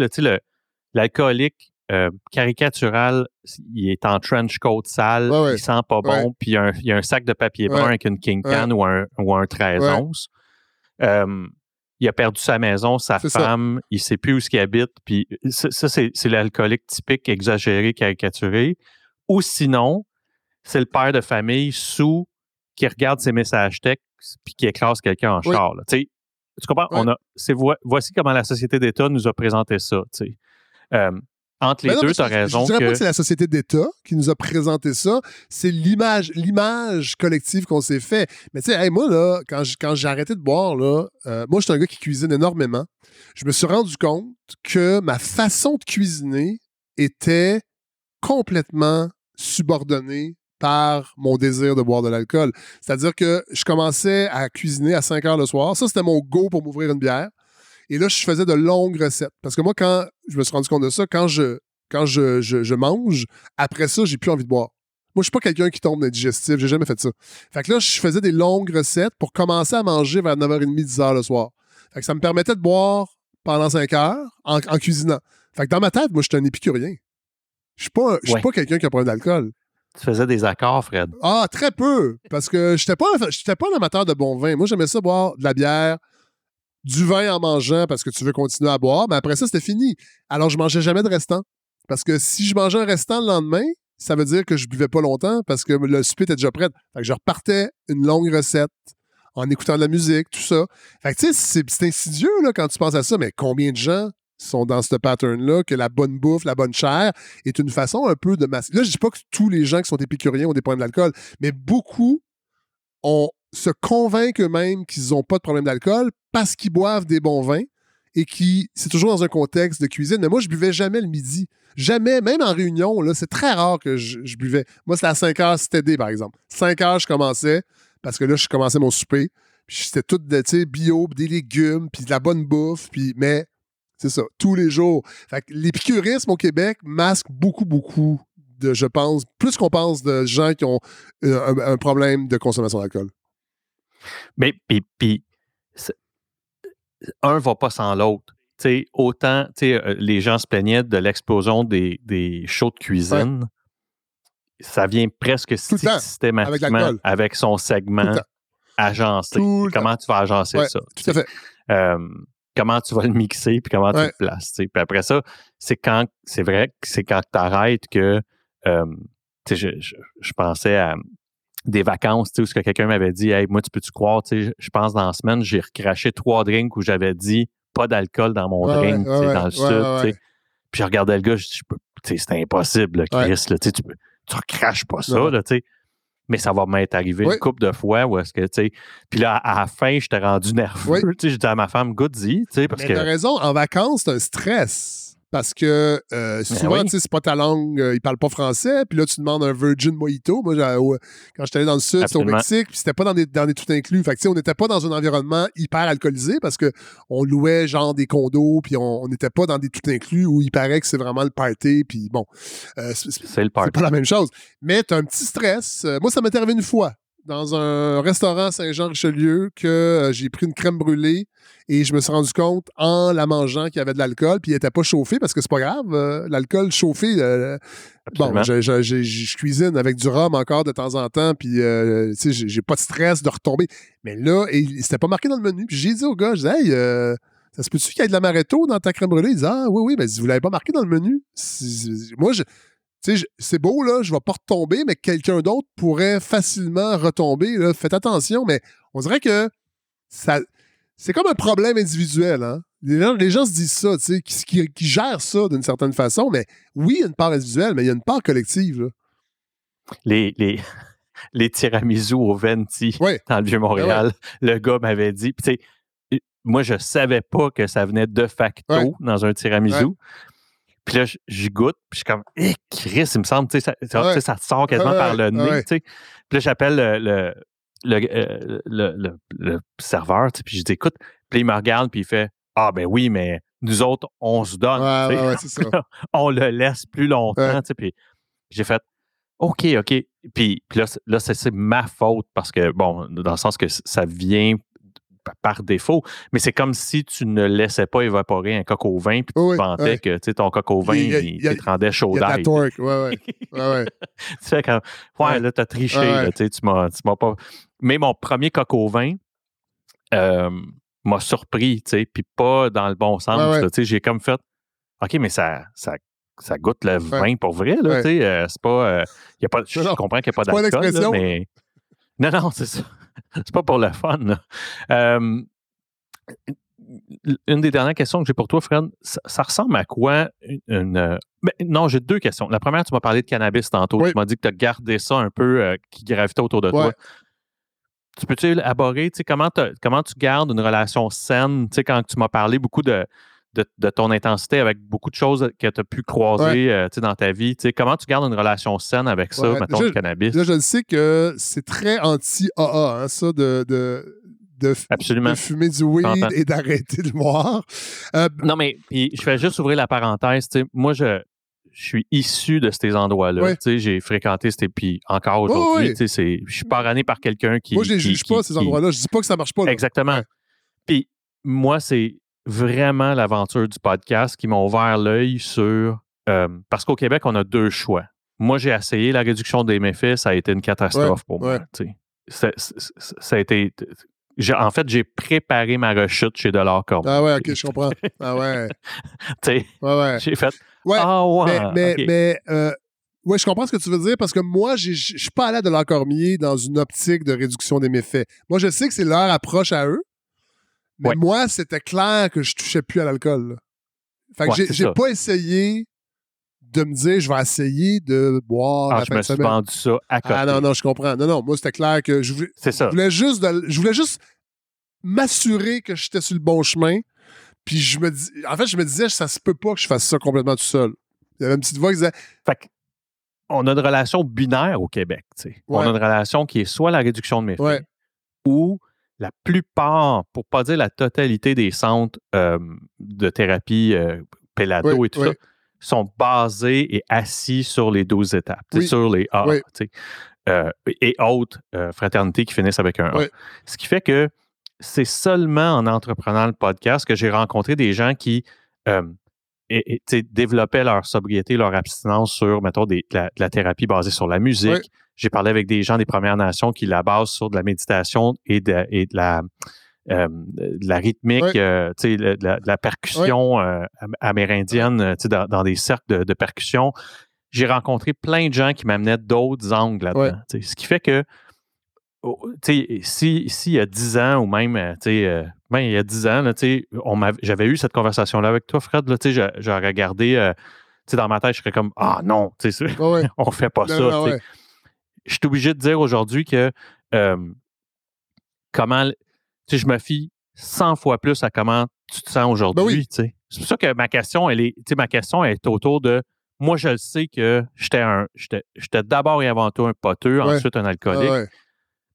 l'alcoolique euh, caricatural, il est en trench coat sale, il sent pas bon, puis il y, a un, sac de papier brun avec une King Can ou un, ou un 13 onces. il a perdu sa maison, sa femme, il sait plus où ce qu'il habite, puis ça, c'est, l'alcoolique typique, exagéré, caricaturé. Ou sinon, c'est le père de famille sous qui regarde ses messages textes puis qui écrase quelqu'un en char. Tu comprends? On a, c'est, voici comment la société d'État nous a présenté ça. Euh, entre les deux, tu as raison. Je dirais pas que c'est la société d'État qui nous a présenté ça. C'est l'image, l'image collective qu'on s'est fait. Mais tu sais, moi, là, quand, quand j'ai arrêté de boire, là, euh, moi, je suis un gars qui cuisine énormément. Je me suis rendu compte que ma façon de cuisiner était complètement subordonnée par mon désir de boire de l'alcool. C'est-à-dire que je commençais à cuisiner à 5 heures le soir. Ça, c'était mon go pour m'ouvrir une bière. Et là, je faisais de longues recettes. Parce que moi, quand je me suis rendu compte de ça, quand je, quand je, je, mange, après ça, j'ai plus envie de boire. Moi, je suis pas quelqu'un qui tombe d'indigestif. J'ai jamais fait ça. Fait que là, je faisais des longues recettes pour commencer à manger vers 9h30, 10h le soir. Fait que ça me permettait de boire pendant 5 heures en, cuisinant. Fait que dans ma tête, moi, je suis un épicurien. Je suis pas, je suis pas quelqu'un qui a un problème d'alcool. Tu faisais des accords, Fred? Ah, très peu. Parce que je n'étais pas, pas un amateur de bon vin. Moi, j'aimais ça boire de la bière, du vin en mangeant parce que tu veux continuer à boire, mais après ça, c'était fini. Alors, je mangeais jamais de restant. Parce que si je mangeais un restant le lendemain, ça veut dire que je buvais pas longtemps parce que le souper était déjà prêt. Fait que je repartais une longue recette en écoutant de la musique, tout ça. Fait que tu sais, c'est insidieux quand tu penses à ça, mais combien de gens sont dans ce pattern-là, que la bonne bouffe, la bonne chair est une façon un peu de masquer. Là, je dis pas que tous les gens qui sont épicuriens ont des problèmes d'alcool, mais beaucoup ont se convainquent eux-mêmes qu'ils n'ont pas de problème d'alcool parce qu'ils boivent des bons vins et qui c'est toujours dans un contexte de cuisine. Mais moi, je buvais jamais le midi. Jamais, même en réunion, là, c'est très rare que je, buvais. Moi, c'était à 5 heures c'était par exemple. 5 heures, je commençais, parce que là, je commençais mon souper. Puis c'était tout de, bio, des légumes, puis de la bonne bouffe. Puis, mais c'est ça, tous les jours. Fait que l'épicurisme au Québec masque beaucoup, beaucoup de, je pense, plus qu'on pense de gens qui ont euh, un problème de consommation d'alcool. Mais puis, puis un va pas sans l'autre. autant euh, les gens se plaignaient de l'explosion des, des shows de cuisine. Ça vient presque systématiquement avec, son segment agencé. Comment tu vas agencer ça? Tout à fait. Comment tu vas le mixer puis comment tu le places. Puis après ça, c'est quand c'est vrai que c'est quand tu arrêtes que je, je, pensais à des vacances, où quelqu'un m'avait dit, hey, moi, tu peux-tu croire, je pense dans la semaine, j'ai recraché trois drinks où j'avais dit pas d'alcool dans mon drink, tu sais, dans le sud. Puis je regardais le gars, je dis, c'est impossible, Chris, tu, tu recraches pas ça, là, tu sais. Mais ça va m'être arrivé une couple de fois où est-ce que, tu sais. Puis là, à la fin, j'étais rendu nerveux, tu sais. Dit à ma femme, goody, tu sais, parce Mais que. t'as raison, en vacances, c'est un stress. Parce que euh, ben souvent, tu sais, c'est pas ta langue, euh, ils parlent pas français, puis là, tu demandes un Virgin Mojito. Moi, quand j'étais allé dans le sud, c'était au Mexique, puis c'était pas dans des, dans des tout inclus. Fait que, tu sais, on n'était pas dans un environnement hyper alcoolisé parce que on louait genre des condos, puis on n'était pas dans des tout inclus où il paraît que c'est vraiment le party, puis bon. Euh, c'est pas la même chose. Mais tu as un petit stress. moi, ça m'est arrivé une fois dans un restaurant Saint-Jean-Richelieu que euh, j'ai pris une crème brûlée et je me suis rendu compte en la mangeant qu'il y avait de l'alcool puis il n'était pas chauffé parce que c'est pas grave. Euh, l'alcool chauffé, euh, bon, je, cuisine avec du rhum encore de temps en temps puis tu sais, j'ai pas de stress de retomber. Mais là, c'était pas marqué dans le menu. Puis j'ai dit au gars, je disais, hey, ça se peut-tu qu'il y ait de l'amaretto dans ta crème brûlée? Il dit, ah oui, oui, mais si vous l'avez pas marqué dans le menu, moi, je, c'est beau, là, je vais pas retomber, mais quelqu'un d'autre pourrait facilement retomber. Là. Faites attention, mais on dirait que ça, c'est comme un problème individuel. Hein? Les, gens, se disent ça, tu sais, qui, gèrent ça d'une certaine façon, mais oui, il y a une part individuelle, mais il y a une part collective. Les, les, les tiramisu au Venti dans le Vieux-Montréal, ben le gars m'avait dit, moi, je savais pas que ça venait de facto dans un tiramisu. Puis là, j'y goûte, puis je suis comme, hé, Chris, il me semble, tu sais, ça, ça, te sort quasiment par le nez, tu sais. Puis là, j'appelle le, le, euh, le, le, serveur, puis je dis, écoute, puis il me regarde, puis il fait, ah, ben oui, mais nous autres, on se donne. on le laisse plus longtemps, tu sais. Puis j'ai fait, OK, OK. Puis, puis là, là c'est ma faute parce que, bon, dans le sens que ça vient par défaut. Mais c'est comme si tu ne laissais pas évaporer un coq au vin puis tu pensais que ton coq au vin, il, te rendait chaud d'ail. ouais, ouais. ouais, tu fais comme, ouais, là, t'as triché, tu m'as pas. Mais mon premier coq au vin, euh, m'a surpris, tu sais, puis pas dans le bon sens. Tu sais, j'ai comme fait, OK, mais ça, ça, ça goûte le vin pour vrai, là, tu sais. Euh, c'est pas, y a pas, je comprends qu'il n'y a pas d'alcool, mais... Non, non, c'est ça. c'est pas pour le fun, une des dernières questions que j'ai pour toi, Fred, ça, ressemble à quoi une. Ben, non, j'ai deux questions. La première, tu m'as parlé de cannabis tantôt. Tu m'as dit que tu as gardé ça un peu euh, qui gravitait autour de toi. Tu peux-tu élaborer comment, comment tu gardes une relation saine? Quand tu m'as parlé beaucoup de, de, ton intensité avec beaucoup de choses que tu as pu croiser euh, dans ta vie, comment tu gardes une relation saine avec ça, mettons, le cannabis? Là, je sais que c'est très anti-AA, hein, ça, de, de, fumer du weed et d'arrêter de boire. Euh, non, mais je vais juste ouvrir la parenthèse. Moi, je, je suis issu de ces endroits-là. J'ai fréquenté, puis encore aujourd'hui, je suis parrainé par quelqu'un qui. Moi, je ne juge pas ces endroits-là. Je dis pas que ça marche pas. Exactement. Puis moi, c'est vraiment l'aventure du podcast qui m'a ouvert l'œil sur. Euh, parce qu'au Québec, on a deux choix. Moi, j'ai essayé la réduction des méfaits, ça a été une catastrophe pour moi. Ça, ça, a été en fait, j'ai préparé ma rechute chez Delors Corbeau. Ah ouais, ok, je comprends. Ah ouais. tu sais, ouais, ouais. j'ai fait. Ouais, ah ouais. Mais, mais, euh, ouais, je comprends ce que tu veux dire parce que moi, je suis pas allé à Delors Cormier dans une optique de réduction des méfaits. Moi, je sais que c'est leur approche à eux. Mais moi, c'était clair que je touchais plus à l'alcool. Fait que j'ai pas essayé de me dire je vais essayer de boire ah, je me suis vendu ça à côté. Ah non, non, je comprends. Non, non, moi, c'était clair que je voulais, ça. Je voulais juste, je voulais juste m'assurer que j'étais sur le bon chemin. Puis je me dis, en fait, je me disais, ça se peut pas que je fasse ça complètement tout seul. Il y avait une petite voix qui disait. Fait on a une relation binaire au Québec. On a une relation qui est soit la réduction de méfaits ou la plupart, pour pas dire la totalité des centres euh, de thérapie euh, Pelado et tout ça, sont basés et assis sur les 12 étapes, sur les A, euh, et autres euh, fraternités qui finissent avec un A. Ce qui fait que c'est seulement en entreprenant le podcast que j'ai rencontré des gens qui développaient leur sobriété, leur abstinence sur, mettons, de, la, thérapie basée sur la musique. J'ai parlé avec des gens des Premières Nations qui la basent sur de la méditation et de, et de la euh, de la rythmique, euh, de, la, percussion euh, amérindienne dans, dans, des cercles de, percussion. J'ai rencontré plein de gens qui m'amenaient d'autres angles là-dedans. Ce qui fait que oh, si, si il y a 10 ans ou même, ben, il y a 10 ans, j'avais eu cette conversation-là avec toi, Fred. J'aurais regardé dans ma tête, je serais comme Ah non, ouais. on fait pas ça. Je suis obligé de dire aujourd'hui que comment je me fie 100 fois plus à comment tu te sens ben aujourd'hui. C'est pour ça que ma question, elle est, ma question est autour de moi, je le sais que j'étais un j'étais d'abord et avant tout un poteux, ensuite un alcoolique.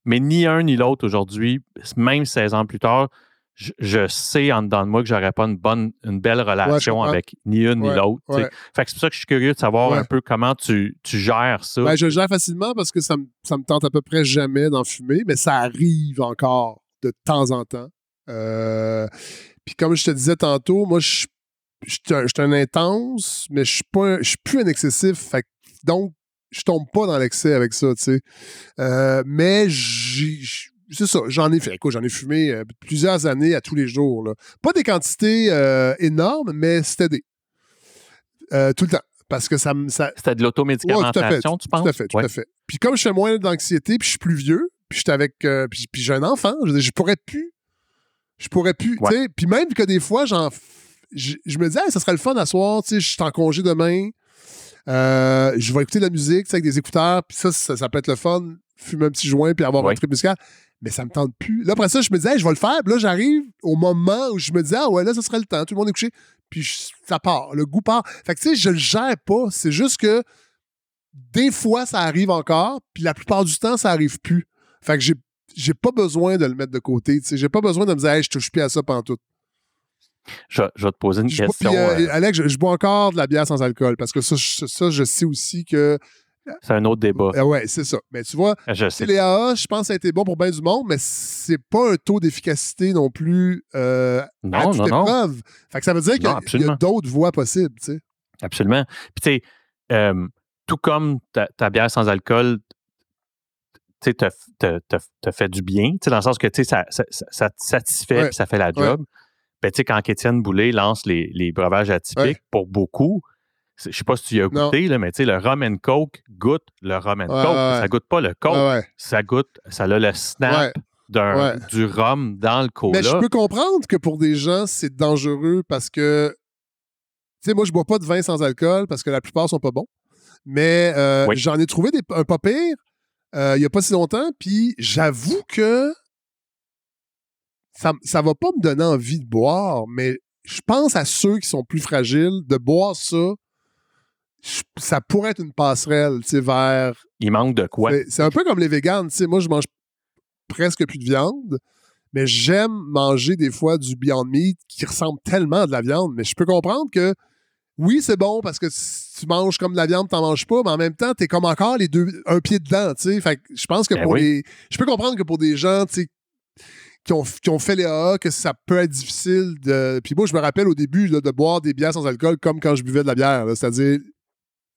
Mais ni un ni l'autre aujourd'hui, même 16 ans plus tard, je, sais en dedans de moi que j'aurais pas une bonne, une belle relation avec ni une ni l'autre. Fait que c'est pour ça que je suis curieux de savoir un peu comment tu, tu gères ça. Ben, je gère facilement parce que ça me, ça me tente à peu près jamais d'en fumer, mais ça arrive encore de temps en temps. Euh, puis comme je te disais tantôt, moi, je, suis un intense, mais je ne suis plus un excessif. Fait, donc, je tombe pas dans l'excès avec ça, tu sais. Euh, mais c'est ça, j'en ai fait. J'en ai fumé euh, plusieurs années à tous les jours. Pas des quantités énormes, mais c'était des. tout le temps. Parce que ça me. Ça... C'était de l'automédication, tu penses? Tout à fait, tout à fait. Puis comme je fais moins d'anxiété, puis je suis plus vieux, puis j'étais avec. Euh, puis, j'ai un enfant. Je, je pourrais plus. Je pourrais plus. Puis même que des fois, j'en. Je, me disais, ça serait le fun à soir, tu sais, je suis en congé demain. Euh, je vais écouter de la musique avec des écouteurs, puis ça, ça, peut être le fun, fumer un petit joint, puis avoir un truc musical. Mais ça me tente plus. Là, après ça, je me disais, je vais le faire. Puis là, j'arrive au moment où je me disais, ah ouais, là, ça serait le temps. Tout le monde est couché. Puis ça part. Le goût part. Fait que, tu sais, je le gère pas. C'est juste que des fois, ça arrive encore. Puis la plupart du temps, ça arrive plus. Fait que j'ai, j'ai pas besoin de le mettre de côté. J'ai pas besoin de me dire, hey, je touche plus à ça pendant tout. Je, je, vais te poser une question. Euh, euh, Alex, je, bois encore de la bière sans alcool parce que ça, je, ça, je sais aussi que. C'est un autre débat. Euh, ouais, c'est ça. Mais tu vois, je sais. les AA, je pense que ça a été bon pour bien du monde, mais c'est pas un taux d'efficacité non plus euh, non, à toute non, épreuve. Non. Fait que ça veut dire qu'il y, a d'autres voies possibles, tu sais. Absolument. Puis tu sais, tout comme ta, ta, bière sans alcool, te, te, te, fait du bien, dans le sens que ça, ça, ça, te satisfait et ça fait la job. Ben, quand Étienne Boulay lance les, les breuvages atypiques, pour beaucoup, je sais pas si tu y as goûté, là, mais le rum and coke goûte le rum and coke. Ça goûte pas le coke. Ça goûte, ça a le snap du rhum dans le cola. Mais je peux comprendre que pour des gens, c'est dangereux parce que, tu sais, moi, je bois pas de vin sans alcool parce que la plupart sont pas bons. Mais euh, j'en ai trouvé des, un pas pire euh, il n'y a pas si longtemps, puis j'avoue que ça ne va pas me donner envie de boire, mais je pense à ceux qui sont plus fragiles, de boire ça, ça pourrait être une passerelle, tu sais, vers... Il manque de quoi? C'est un peu comme les véganes, tu sais, moi, je mange presque plus de viande, mais j'aime manger des fois du Beyond Meat qui ressemble tellement à de la viande, mais je peux comprendre que oui, c'est bon parce que tu manges comme de la viande, t'en manges pas, mais en même temps, t'es comme encore les deux, un pied dedans, tu sais. Je pense que ben pour les. Je peux comprendre que pour des gens, tu sais, qui ont, qui ont, fait les AA, que ça peut être difficile de. Puis moi, je me rappelle au début de boire des bières sans alcool comme quand je buvais de la bière. C'est-à-dire,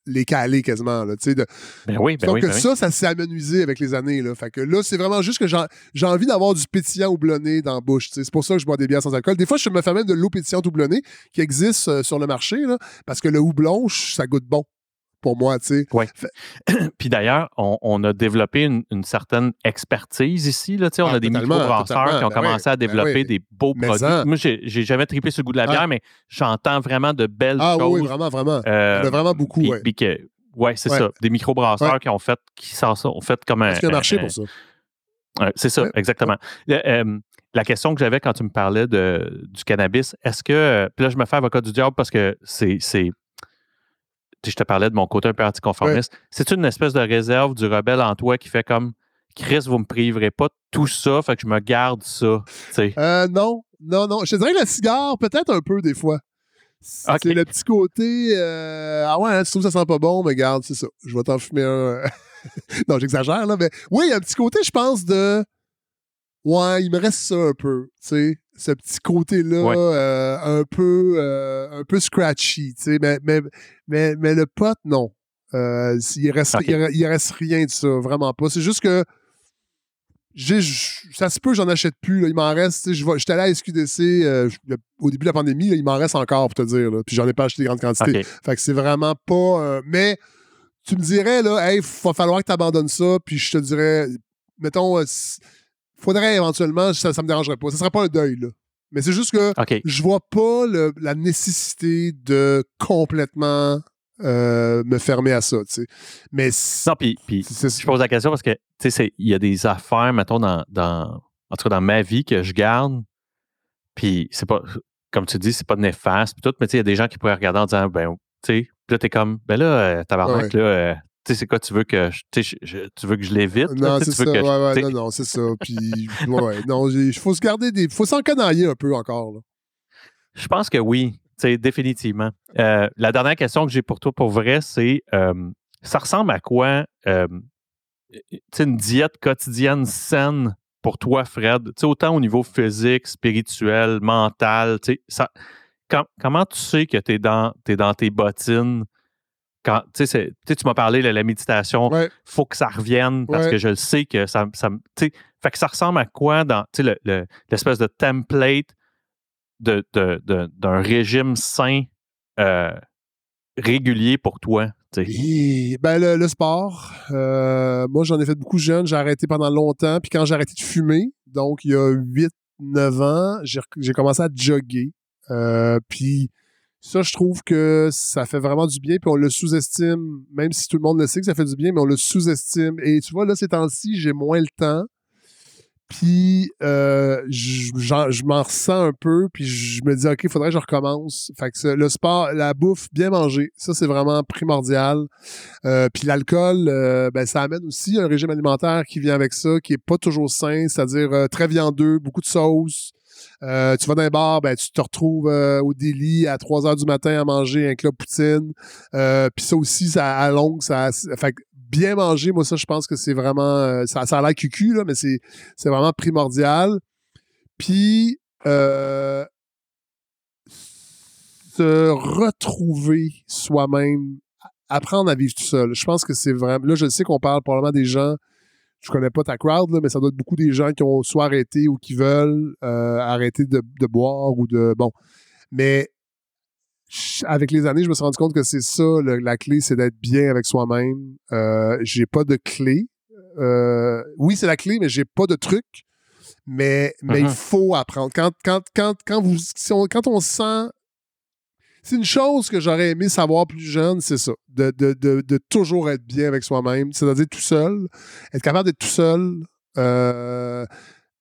les caler quasiment. Là, de... ben oui, ben Donc ben ça, ça s'est amenuisé avec les années. Là. Fait que là, c'est vraiment juste que j'ai envie d'avoir du pétillant houblonné dans la bouche. C'est pour ça que je bois des bières sans alcool. Des fois, je me fais même de l'eau pétillante houblonnée qui existe euh, sur le marché là, parce que le houblon, ça goûte bon pour moi, tu sais. Oui. Puis d'ailleurs, on, a développé une, certaine expertise ici. Là, on ah, a des micro-brasseurs qui ont ben commencé à ben développer des beaux produits. Moi, j'ai jamais tripé sur le goût de la bière, mais j'entends vraiment de belles choses. Ah oui, vraiment, vraiment. Euh, a vraiment beaucoup, oui. Ouais, c'est ça. Des micro-brasseurs qui ont fait, qui ça, ont fait comme un. Est-ce qu'il y a un marché pour ça? c'est ça, exactement. Euh, la question que j'avais quand tu me parlais de, du cannabis, est-ce que. Puis là, je me fais avocat du diable parce que c'est je te parlais de mon côté un peu anticonformiste. C'est une espèce de réserve du rebelle en toi qui fait comme Chris, vous me priverez pas de tout ça, fait que je me garde ça. Euh, non, non, non. Je te dirais que le cigare, peut-être un peu des fois. C'est le petit côté euh, Ah ouais, hein, tu trouves que ça sent pas bon, mais garde, c'est ça. Je vais t'en fumer un. non, j'exagère, là, mais oui, il y a un petit côté, je pense, de Ouais, il me reste ça un peu, tu sais ce petit côté-là euh, un peu euh, un peu scratchy, tu sais, mais, mais, mais, mais, le pote, non. Euh, il, reste, il, reste rien de ça, vraiment pas. C'est juste que ça se peut, j'en achète plus. Il m'en reste. J'étais allé à SQDC au début de la pandémie, il m'en reste encore pour te dire. Là, puis j'en ai pas acheté de grande quantité. Fait que c'est vraiment pas. mais tu me dirais, là, hey, va falloir que tu abandonnes ça, puis je te dirais, mettons, faudrait éventuellement, ça, ça me dérangerait pas. Ce serait pas un deuil, là. Mais c'est juste que je vois pas la nécessité de complètement euh, me fermer à ça, tu sais. Mais non, puis, je pose la question parce que, tu sais, il y a des affaires, mettons, dans, dans, en tout cas, dans ma vie que je garde, puis c'est pas, comme tu dis, c'est pas néfaste, puis tout, mais tu sais, il y a des gens qui pourraient regarder en disant, ben, tu sais, là, t'es comme, ben là, euh, tabarnak, là, euh, tu sais, c'est quoi, tu veux que je, tu veux que je l'évite? Non, c'est ça. ouais, ouais, non, non, c'est ça. Puis, ouais, non, il faut se garder des. faut s'encanailler un peu encore. Là. Je pense que oui, définitivement. Euh, la dernière question que j'ai pour toi, pour vrai, c'est euh, ça ressemble à quoi euh, une diète quotidienne saine pour toi, Fred? sais, autant au niveau physique, spirituel, mental, ça, comment tu sais que tu es, es dans tes bottines? Quand tu m'as parlé de la méditation, il faut que ça revienne parce que je le sais que ça, ça fait que ça ressemble à quoi dans l'espèce de template d'un de, régime sain euh, régulier pour toi? ben le, sport. Euh, moi, j'en ai fait beaucoup jeune. J'ai arrêté pendant longtemps. Puis quand j'ai arrêté de fumer, donc il y a 8-9 ans, j'ai commencé à jogger. Euh, puis ça, je trouve que ça fait vraiment du bien, puis on le sous-estime, même si tout le monde le sait que ça fait du bien, mais on le sous-estime. Et tu vois, là, ces temps-ci, j'ai moins le temps. Puis euh, je m'en ressens un peu, puis je me dis, OK, il faudrait que je recommence. Fait que le sport, la bouffe, bien manger, ça, c'est vraiment primordial. Euh, puis l'alcool, euh, ben, ça amène aussi un régime alimentaire qui vient avec ça, qui est pas toujours sain, c'est-à-dire très viandeux, beaucoup de sauce, euh, tu vas dans un bar, ben, tu te retrouves euh, au délit à 3 heures du matin à manger un club poutine. Euh, puis ça aussi, ça, à longue, ça. Fait bien manger, moi, ça, je pense que c'est vraiment. ça, ça a l'air cucu, là, mais c'est, c'est vraiment primordial. Puis. se retrouver soi-même, apprendre à vivre tout seul. Je pense que c'est vraiment. Là, je sais qu'on parle probablement des gens je connais pas ta crowd, mais ça doit être beaucoup des gens qui ont soit arrêté ou qui veulent euh, arrêter de, boire ou de. Bon. Mais avec les années, je me suis rendu compte que c'est ça, la clé, c'est d'être bien avec soi-même. Euh, j'ai pas de clé. Euh, oui, c'est la clé, mais j'ai pas de truc. Mais, mais il mm-hmm. faut apprendre. Quand, quand, quand, quand, vous, quand on sent c'est une chose que j'aurais aimé savoir plus jeune, c'est ça. De, de, toujours être bien avec soi-même, c'est-à-dire tout seul, être capable d'être tout seul. Euh,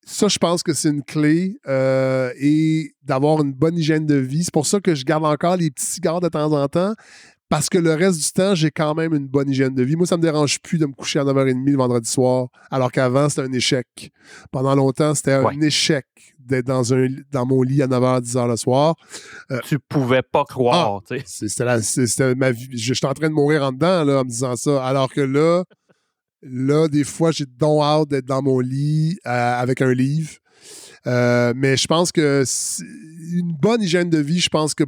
ça, je pense que c'est une clé euh, et d'avoir une bonne hygiène de vie. C'est pour ça que je garde encore les petits cigares de temps en temps, parce que le reste du temps, j'ai quand même une bonne hygiène de vie. Moi, ça me dérange plus de me coucher à 9h30 le vendredi soir, alors qu'avant, c'était un échec. Pendant longtemps, c'était un échec d'être dans, un, dans mon lit à 9h, 10h le soir. Euh, tu pouvais pas croire, ah, C'était ma vie. J'étais en train de mourir en dedans, là, en me disant ça. Alors que là, là, des fois, j'ai don hâte d'être dans mon lit euh, avec un livre. Euh, mais je pense que une bonne hygiène de vie, je pense que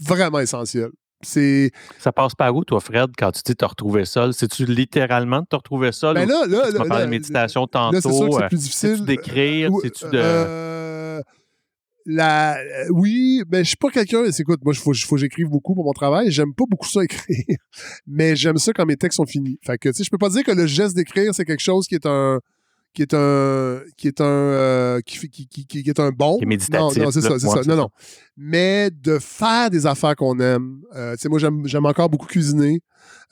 vraiment essentiel. C'est... Ça passe par où, toi, Fred, quand tu dis te retrouver seul? C'est-tu littéralement de te retrouver seul? Ben là, là, tu là, de méditation tantôt. Là, c'est sûr que c'est plus difficile. C'est-tu d'écrire? Euh, c'est-tu de... Euh, la, oui, mais je suis pas quelqu'un. Écoute, moi, il faut, faut que j'écrive beaucoup pour mon travail. J'aime pas beaucoup ça écrire, mais j'aime ça quand mes textes sont finis. Fait que, tu sais, je peux pas dire que le geste d'écrire, c'est quelque chose qui est un qui est un qui est un euh, qui, qui, qui, qui, est un bon. Qui est méditatif. Non, non c'est ça, c'est ça. Non, non. Mais de faire des affaires qu'on aime. Euh, tu sais, moi, j'aime encore beaucoup cuisiner.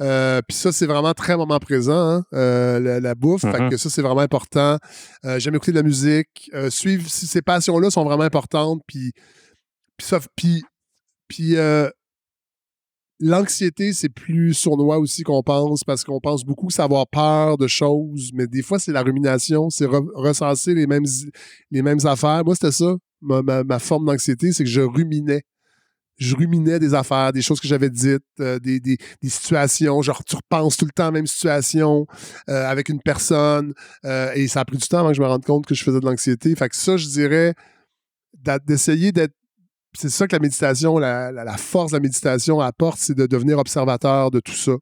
Euh, Puis ça, c'est vraiment très moment présent, hein, la, bouffe. Fait mm-hmm. que ça, c'est vraiment important. J'aime écouter de la musique. suivre si ces passions-là sont vraiment importantes. Puis, puis l'anxiété, c'est plus sournois aussi qu'on pense parce qu'on pense beaucoup savoir peur de choses, mais des fois, c'est la rumination, c'est recenser les mêmes, affaires. Moi, c'était ça. Ma, forme d'anxiété, c'est que je ruminais. Je ruminais des affaires, des choses que j'avais dites, euh, des, des, situations. Genre, tu repenses tout le temps à la même situation euh, avec une personne. Euh, et ça a pris du temps avant que je me rende compte que je faisais de l'anxiété. Fait que ça, je dirais, d'essayer d'être c'est ça que la méditation, la, force de la méditation apporte, c'est de devenir observateur de tout ça.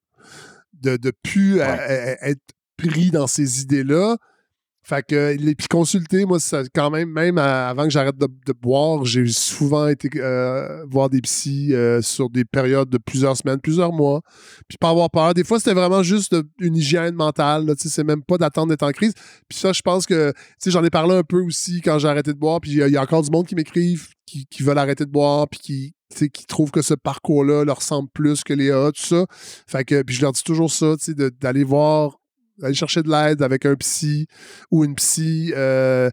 De ne plus euh, être pris dans ces idées-là, fait que, puis consulter, moi, ça, quand même, même avant que j'arrête de, boire, j'ai souvent été euh, voir des psys euh, sur des périodes de plusieurs semaines, plusieurs mois, puis pas avoir peur. Des fois, c'était vraiment juste une hygiène mentale, sais, c'est même pas d'attendre d'être en crise. Puis ça, je pense que, j'en ai parlé un peu aussi quand j'ai arrêté de boire, puis il y, a encore du monde qui m'écrivent, qui, veulent arrêter de boire, puis qui, qui trouvent que ce parcours-là leur ressemble plus que les autres, tout ça. Fait que, puis je leur dis toujours ça, tu sais, d'aller voir aller chercher de l'aide avec un psy ou une psy. Euh,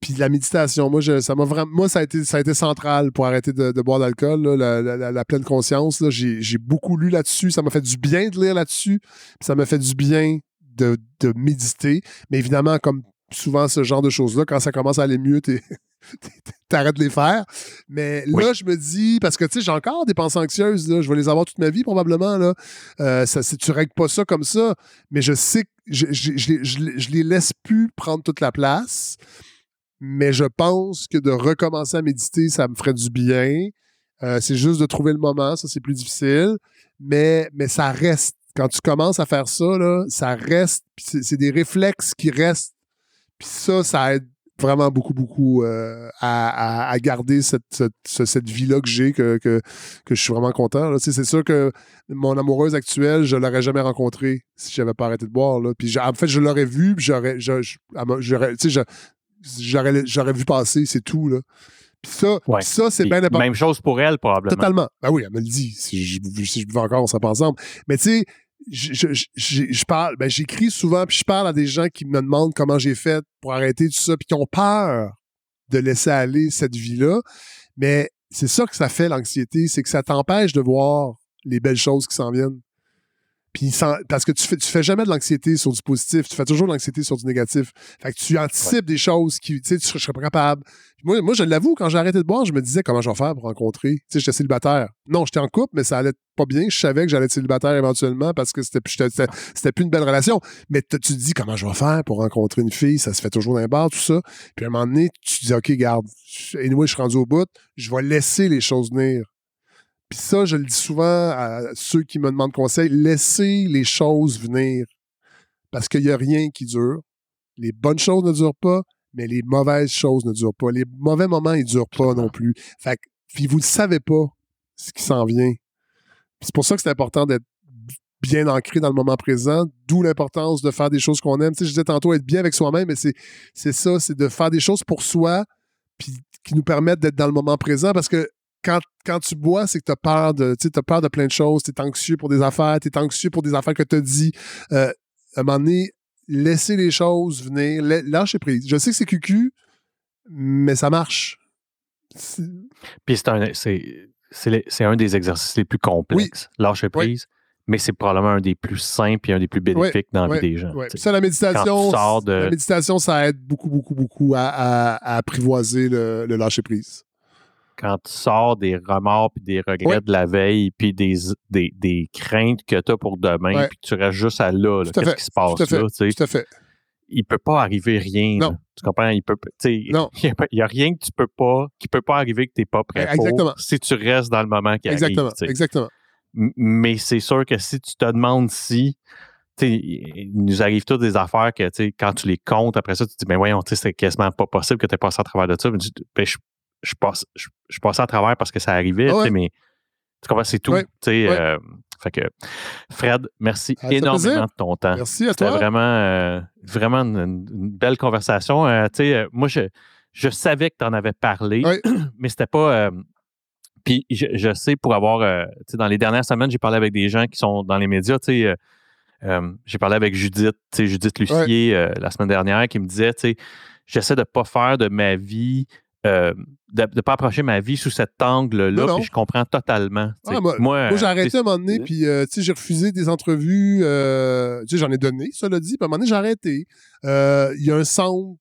puis la méditation, moi, ça m'a vraiment, moi, ça a été, ça a été central pour arrêter de, boire d'alcool, la, pleine conscience. J'ai beaucoup lu là-dessus. Ça m'a fait du bien de lire là-dessus. Ça m'a fait du bien de, méditer. Mais évidemment, comme souvent ce genre de choses-là, quand ça commence à aller mieux, t'es t'arrêtes de les faire. Mais là, je me dis, parce que tu sais, j'ai encore des pensées anxieuses, je vais les avoir toute ma vie probablement. Là. Euh, ça, tu règles pas ça comme ça, mais je sais que je, je, les laisse plus prendre toute la place. Mais je pense que de recommencer à méditer, ça me ferait du bien. Euh, c'est juste de trouver le moment, ça c'est plus difficile. Mais, mais ça reste. Quand tu commences à faire ça, là, ça reste. C'est des réflexes qui restent. Puis ça, ça aide vraiment beaucoup, beaucoup euh, à, garder cette, cette, vie-là que j'ai, que, que, je suis vraiment content. C'est sûr que mon amoureuse actuelle, je l'aurais jamais rencontrée si j'avais pas arrêté de boire. Là. Puis en fait, je l'aurais vue, puis j'aurais, j'aurais, vu passer, c'est tout. Là. Puis ça, ça c'est bien important. Même chose pour elle, probablement. Totalement. Ben oui, elle me le dit. Si je, si je buvais encore, on serait pas ensemble. Mais tu sais, je, parle, ben, j'écris souvent, puis je parle à des gens qui me demandent comment j'ai fait pour arrêter tout ça, puis qui ont peur de laisser aller cette vie-là. Mais c'est ça que ça fait, l'anxiété, c'est que ça t'empêche de voir les belles choses qui s'en viennent. Puis parce que tu fais, tu fais jamais de l'anxiété sur du positif, tu fais toujours de l'anxiété sur du négatif. Fait que tu anticipes des choses qui, tu sais, tu serais pas capable. moi, moi, je l'avoue, quand j'ai arrêté de boire, je me disais comment je vais faire pour rencontrer. Tu sais, j'étais célibataire. Non, j'étais en couple, mais ça allait pas bien. Je savais que j'allais être célibataire éventuellement parce que c'était plus, c'était plus une belle relation. Mais tu te dis comment je vais faire pour rencontrer une fille, ça se fait toujours dans les bars, tout ça. Puis à un moment donné, tu te dis, OK, garde, et moi, je suis rendu au bout, je vais laisser les choses venir Puis ça, je le dis souvent à ceux qui me demandent conseil, laissez les choses venir. Parce qu'il n'y a rien qui dure. Les bonnes choses ne durent pas, mais les mauvaises choses ne durent pas. Les mauvais moments, ils ne durent pas non plus. Fait que, puis vous ne savez pas ce qui s'en vient. C'est pour ça que c'est important d'être bien ancré dans le moment présent, d'où l'importance de faire des choses qu'on aime. Tu sais, je disais tantôt être bien avec soi-même, mais c'est, c'est ça, c'est de faire des choses pour soi, puis qui nous permettent d'être dans le moment présent, parce que quand, quand tu bois, c'est que tu as peur de, as peur de plein de choses, tu es anxieux pour des affaires, tu es anxieux pour des affaires que tu as dit. Euh, à un moment donné, laisser les choses venir, lâcher prise. Je sais que c'est cucu, mais ça marche. Puis c'est un, c'est, un des exercices les plus complexes, lâcher prise mais c'est probablement un des plus simples et un des plus bénéfiques dans la vie des gens. Ça, la méditation, la méditation, ça aide beaucoup, beaucoup, beaucoup à, apprivoiser le, lâcher-prise. Quand tu sors des remords puis des regrets de la veille puis des, des, craintes que tu as pour demain puis tu restes juste à là, qu'est-ce qui se passe là? Tout à fait. Il peut pas arriver rien. Non. Tu comprends? Il peut, non. Il n'y a, rien que tu peux pas, qui peut pas arriver que tu n'es pas prêt Exactement. si tu restes dans le moment qui Exactement. arrive. Exactement. Mais c'est sûr que si tu te demandes si, il nous arrive toutes des affaires que quand tu les comptes, après ça, tu te dis, ben voyons, c'est quasiment pas possible que tu aies passé à travers de ça. Ben, je, je, passe, je, à travers parce que ça arrivait, mais tu comprends, c'est tout. Euh, fait que, Fred, merci ah, énormément de ton temps. Merci à toi. C'était vraiment, euh, vraiment une, belle conversation. Euh, moi, je, je savais que tu en avais parlé, mais c'était pas puis je, sais pour avoir, dans les dernières semaines, j'ai parlé avec des gens qui sont dans les médias, tu sais, euh, j'ai parlé avec Judith, Judith Lucier la semaine dernière qui me disait, j'essaie de pas faire de ma vie, de ne pas approcher ma vie sous cet angle-là, puis je comprends totalement. Ah, moi, moi j'ai arrêté à un moment donné, puis tu sais, j'ai refusé des entrevues, tu sais, j'en ai donné, ça l'a dit, puis à un moment donné, j'ai arrêté. Il y a un centre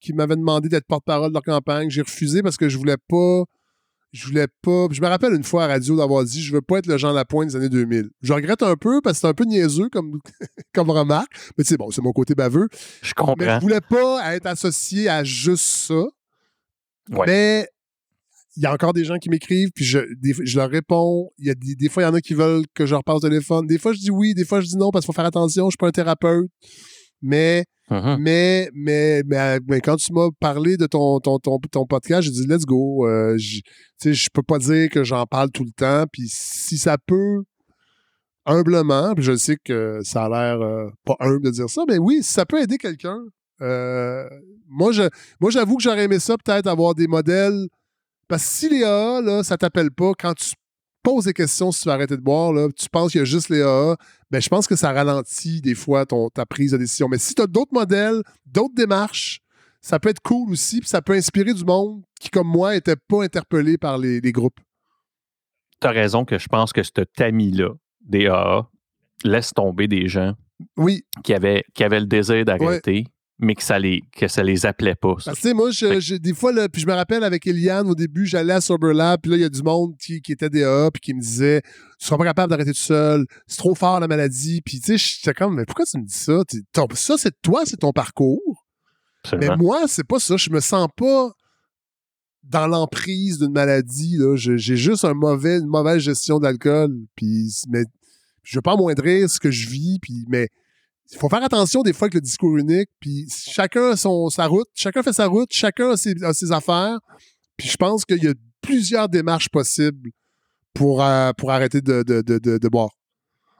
qui m'avait demandé d'être porte-parole de leur campagne, j'ai refusé parce que je voulais pas je voulais pas. Je me rappelle une fois à radio d'avoir dit je veux pas être le Jean Lapointe des années 2000. Je regrette un peu parce que c'est un peu niaiseux comme, comme remarque. Mais tu sais, bon, c'est mon côté baveux. Je comprends. Mais je voulais pas être associé à juste ça. Mais il y a encore des gens qui m'écrivent, puis je, je leur réponds. Il y a des, fois, il y en a qui veulent que je leur passe au téléphone. Des fois, je dis oui, des fois, je dis non parce qu'il faut faire attention. Je suis pas un thérapeute. Mais Uh-huh. Mais, mais, mais, quand tu m'as parlé de ton, ton, ton, podcast, j'ai dit let's go. Euh, je je peux pas dire que j'en parle tout le temps. Puis si ça peut, humblement, puis je sais que ça a l'air euh, pas humble de dire ça, mais oui, si ça peut aider quelqu'un. Euh, moi, je, moi, j'avoue que j'aurais aimé ça, peut-être avoir des modèles. Parce que si les AA, là, ça t'appelle pas, quand tu pose des questions si tu vas arrêter de boire, là, tu penses qu'il y a juste les AA, ben, je pense que ça ralentit des fois ton, ta prise de décision. Mais si tu as d'autres modèles, d'autres démarches, ça peut être cool aussi, puis ça peut inspirer du monde qui, comme moi, n'était pas interpellé par les, groupes. Tu as raison que je pense que ce tamis-là, des AA, laisse tomber des gens oui. qui, avaient, qui avaient le désir d'arrêter mais que ça les, que ça les appelait pas. Tu sais, moi, je, des fois, là, puis je me rappelle avec Eliane, au début, j'allais à Sober Lab, puis là, il y a du monde qui, qui était DA, puis qui me disait Tu seras pas capable d'arrêter tout seul, c'est trop fort la maladie. Puis, tu sais, j'étais comme Mais pourquoi tu me dis ça? Ça, c'est toi, c'est ton parcours. Mais moi, c'est pas ça. Je me sens pas dans l'emprise d'une maladie. J'ai juste un mauvais, une mauvaise gestion d'alcool. Puis, mais je veux pas amoindrir ce que je vis, puis, mais il faut faire attention des fois avec le discours unique, puis chacun a son, sa route, chacun fait sa route, chacun a ses, affaires, puis je pense qu'il y a plusieurs démarches possibles pour, euh, pour arrêter de, de, de, boire.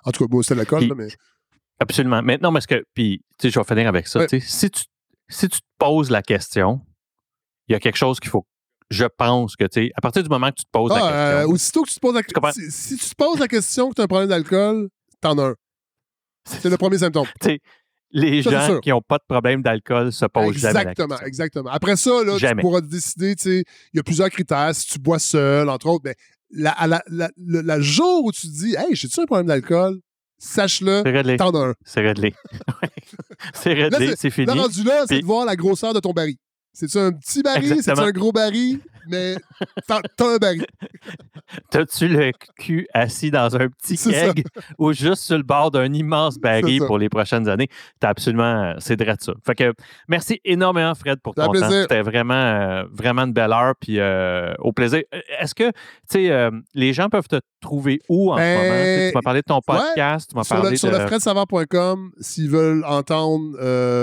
En tout cas, moi, c'est l'alcool, mais... Absolument. Maintenant, parce que, puis, tu sais, je vais finir avec ça. Si, tu, si tu te poses la question, il y a quelque chose qu'il faut je pense que, tu sais, à partir du moment que tu te poses la ah, question. Euh, aussitôt que tu te poses la question. Si, tu te poses la question que tu as un problème d'alcool, t'en as un. C'est le premier symptôme. les gens qui n'ont pas de problème d'alcool se posent exactement, jamais Exactement, exactement. Après ça, là, tu pourras décider, il y a plusieurs critères. Si tu bois seul, entre autres, mais la, la, jour où tu te dis, hey, j'ai-tu un problème d'alcool? Sache-le, t'en as un. C'est réglé. c'est réglé, c'est fini. Là, rendu là, c'est de voir la grosseur de ton baril. C'est-tu un petit baril? C'est-tu un gros baril? Mais t'as un baril. T'as-tu le cul assis dans un petit keg ou juste sur le bord d'un immense baril pour les prochaines années? T'as absolument. C'est de ça. Fait que merci énormément, Fred, pour ton temps. C'était vraiment, euh, vraiment une belle heure. Puis euh, au plaisir. Euh, est-ce que, tu sais, les gens peuvent te trouver où en ce moment? tu m'as ben, parlé de ton podcast. tu m'as parlé sur de... le fredsavant.com s'ils veulent entendre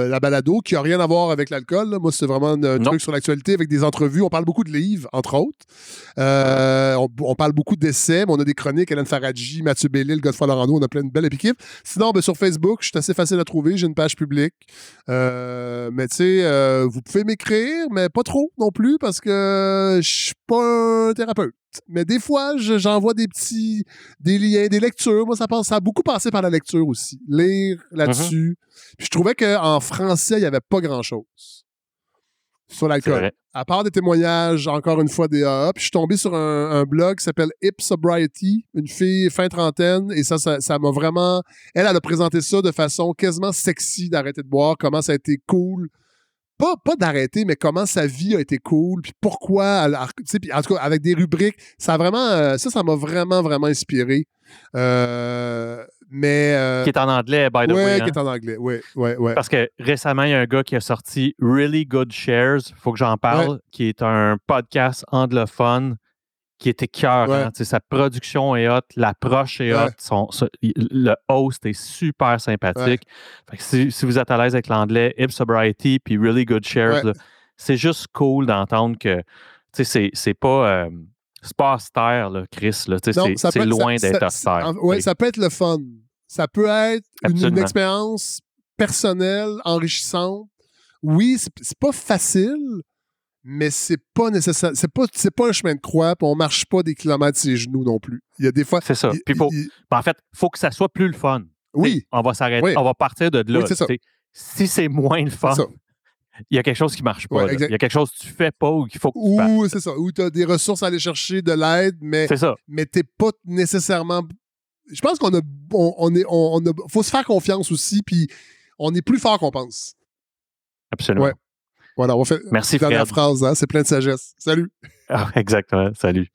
la balado qui n'a rien à voir avec l'alcool. Moi, c'est vraiment un truc sur l'actualité avec des entrevues. On parle beaucoup de livres, entre autres. on, parle beaucoup d'essais, mais on a des chroniques. Hélène Faradji, Mathieu Bellil, Godefroy Lorando. On a plein de belles équipes. Sinon, ben, sur Facebook, je suis assez facile à trouver. J'ai une page publique. mais tu sais, vous pouvez m'écrire, mais pas trop non plus parce que je suis pas un thérapeute. Mais des fois, j'envoie des petits des liens, des lectures. Moi, ça, passe, ça a beaucoup passé par la lecture aussi. Lire là-dessus. Mm-hmm. Puis je trouvais qu'en français, il n'y avait pas grand-chose sur l'alcool. À part des témoignages, encore une fois, des AA. Puis je suis tombé sur un, blog qui s'appelle Hip Sobriety, une fille fin trentaine. Et ça, ça m'a vraiment. Elle, elle a présenté ça de façon quasiment sexy d'arrêter de boire, comment ça a été cool pas, pas d'arrêter, mais comment sa vie a été cool, puis pourquoi, puis en tout cas, avec des rubriques, ça a vraiment, euh, ça, ça m'a vraiment, vraiment inspiré. Euh, mais. Euh, qui est en anglais, by the way. Oui, qui est en anglais, oui, oui, oui. Parce que récemment, il y a un gars qui a sorti Really Good Shares, il faut que j'en parle, qui est un podcast anglophone qui était cœur. Sa production est hot, l'approche est hot, le host est super sympathique. si, vous êtes à l'aise avec l'anglais, Ip Sobriety puis Really Good Shares, c'est juste cool d'entendre que c'est pas. Euh, c'est pas austère, là, Chris. C'est loin d'être austère. Oui, ça peut être le fun. Ça peut être une, expérience personnelle, enrichissante. Oui, c'est pas facile, mais c'est pas nécessaire. C'est pas, c'est pas un chemin de croix, puis on marche pas des kilomètres sur les genoux non plus. Il y a des fois. C'est ça. puis ben, en fait, il faut que ça soit plus le fun. Oui. on va s'arrêter. On va partir de là. Oui, ça. Si c'est moins le fun, il y a quelque chose qui marche pas. il y a quelque chose que tu fais pas ou qu'il faut que tu Ou c'est ça. Ou tu as des ressources à aller chercher, de l'aide, mais. Ça. Mais t'es pas nécessairement. Je pense qu'on a. On, est, on, a, faut se faire confiance aussi, puis on est plus fort qu'on pense. Absolument. Voilà, on fait Merci, la phrase, hein, c'est plein de sagesse. Salut. Ah, exactement. Salut.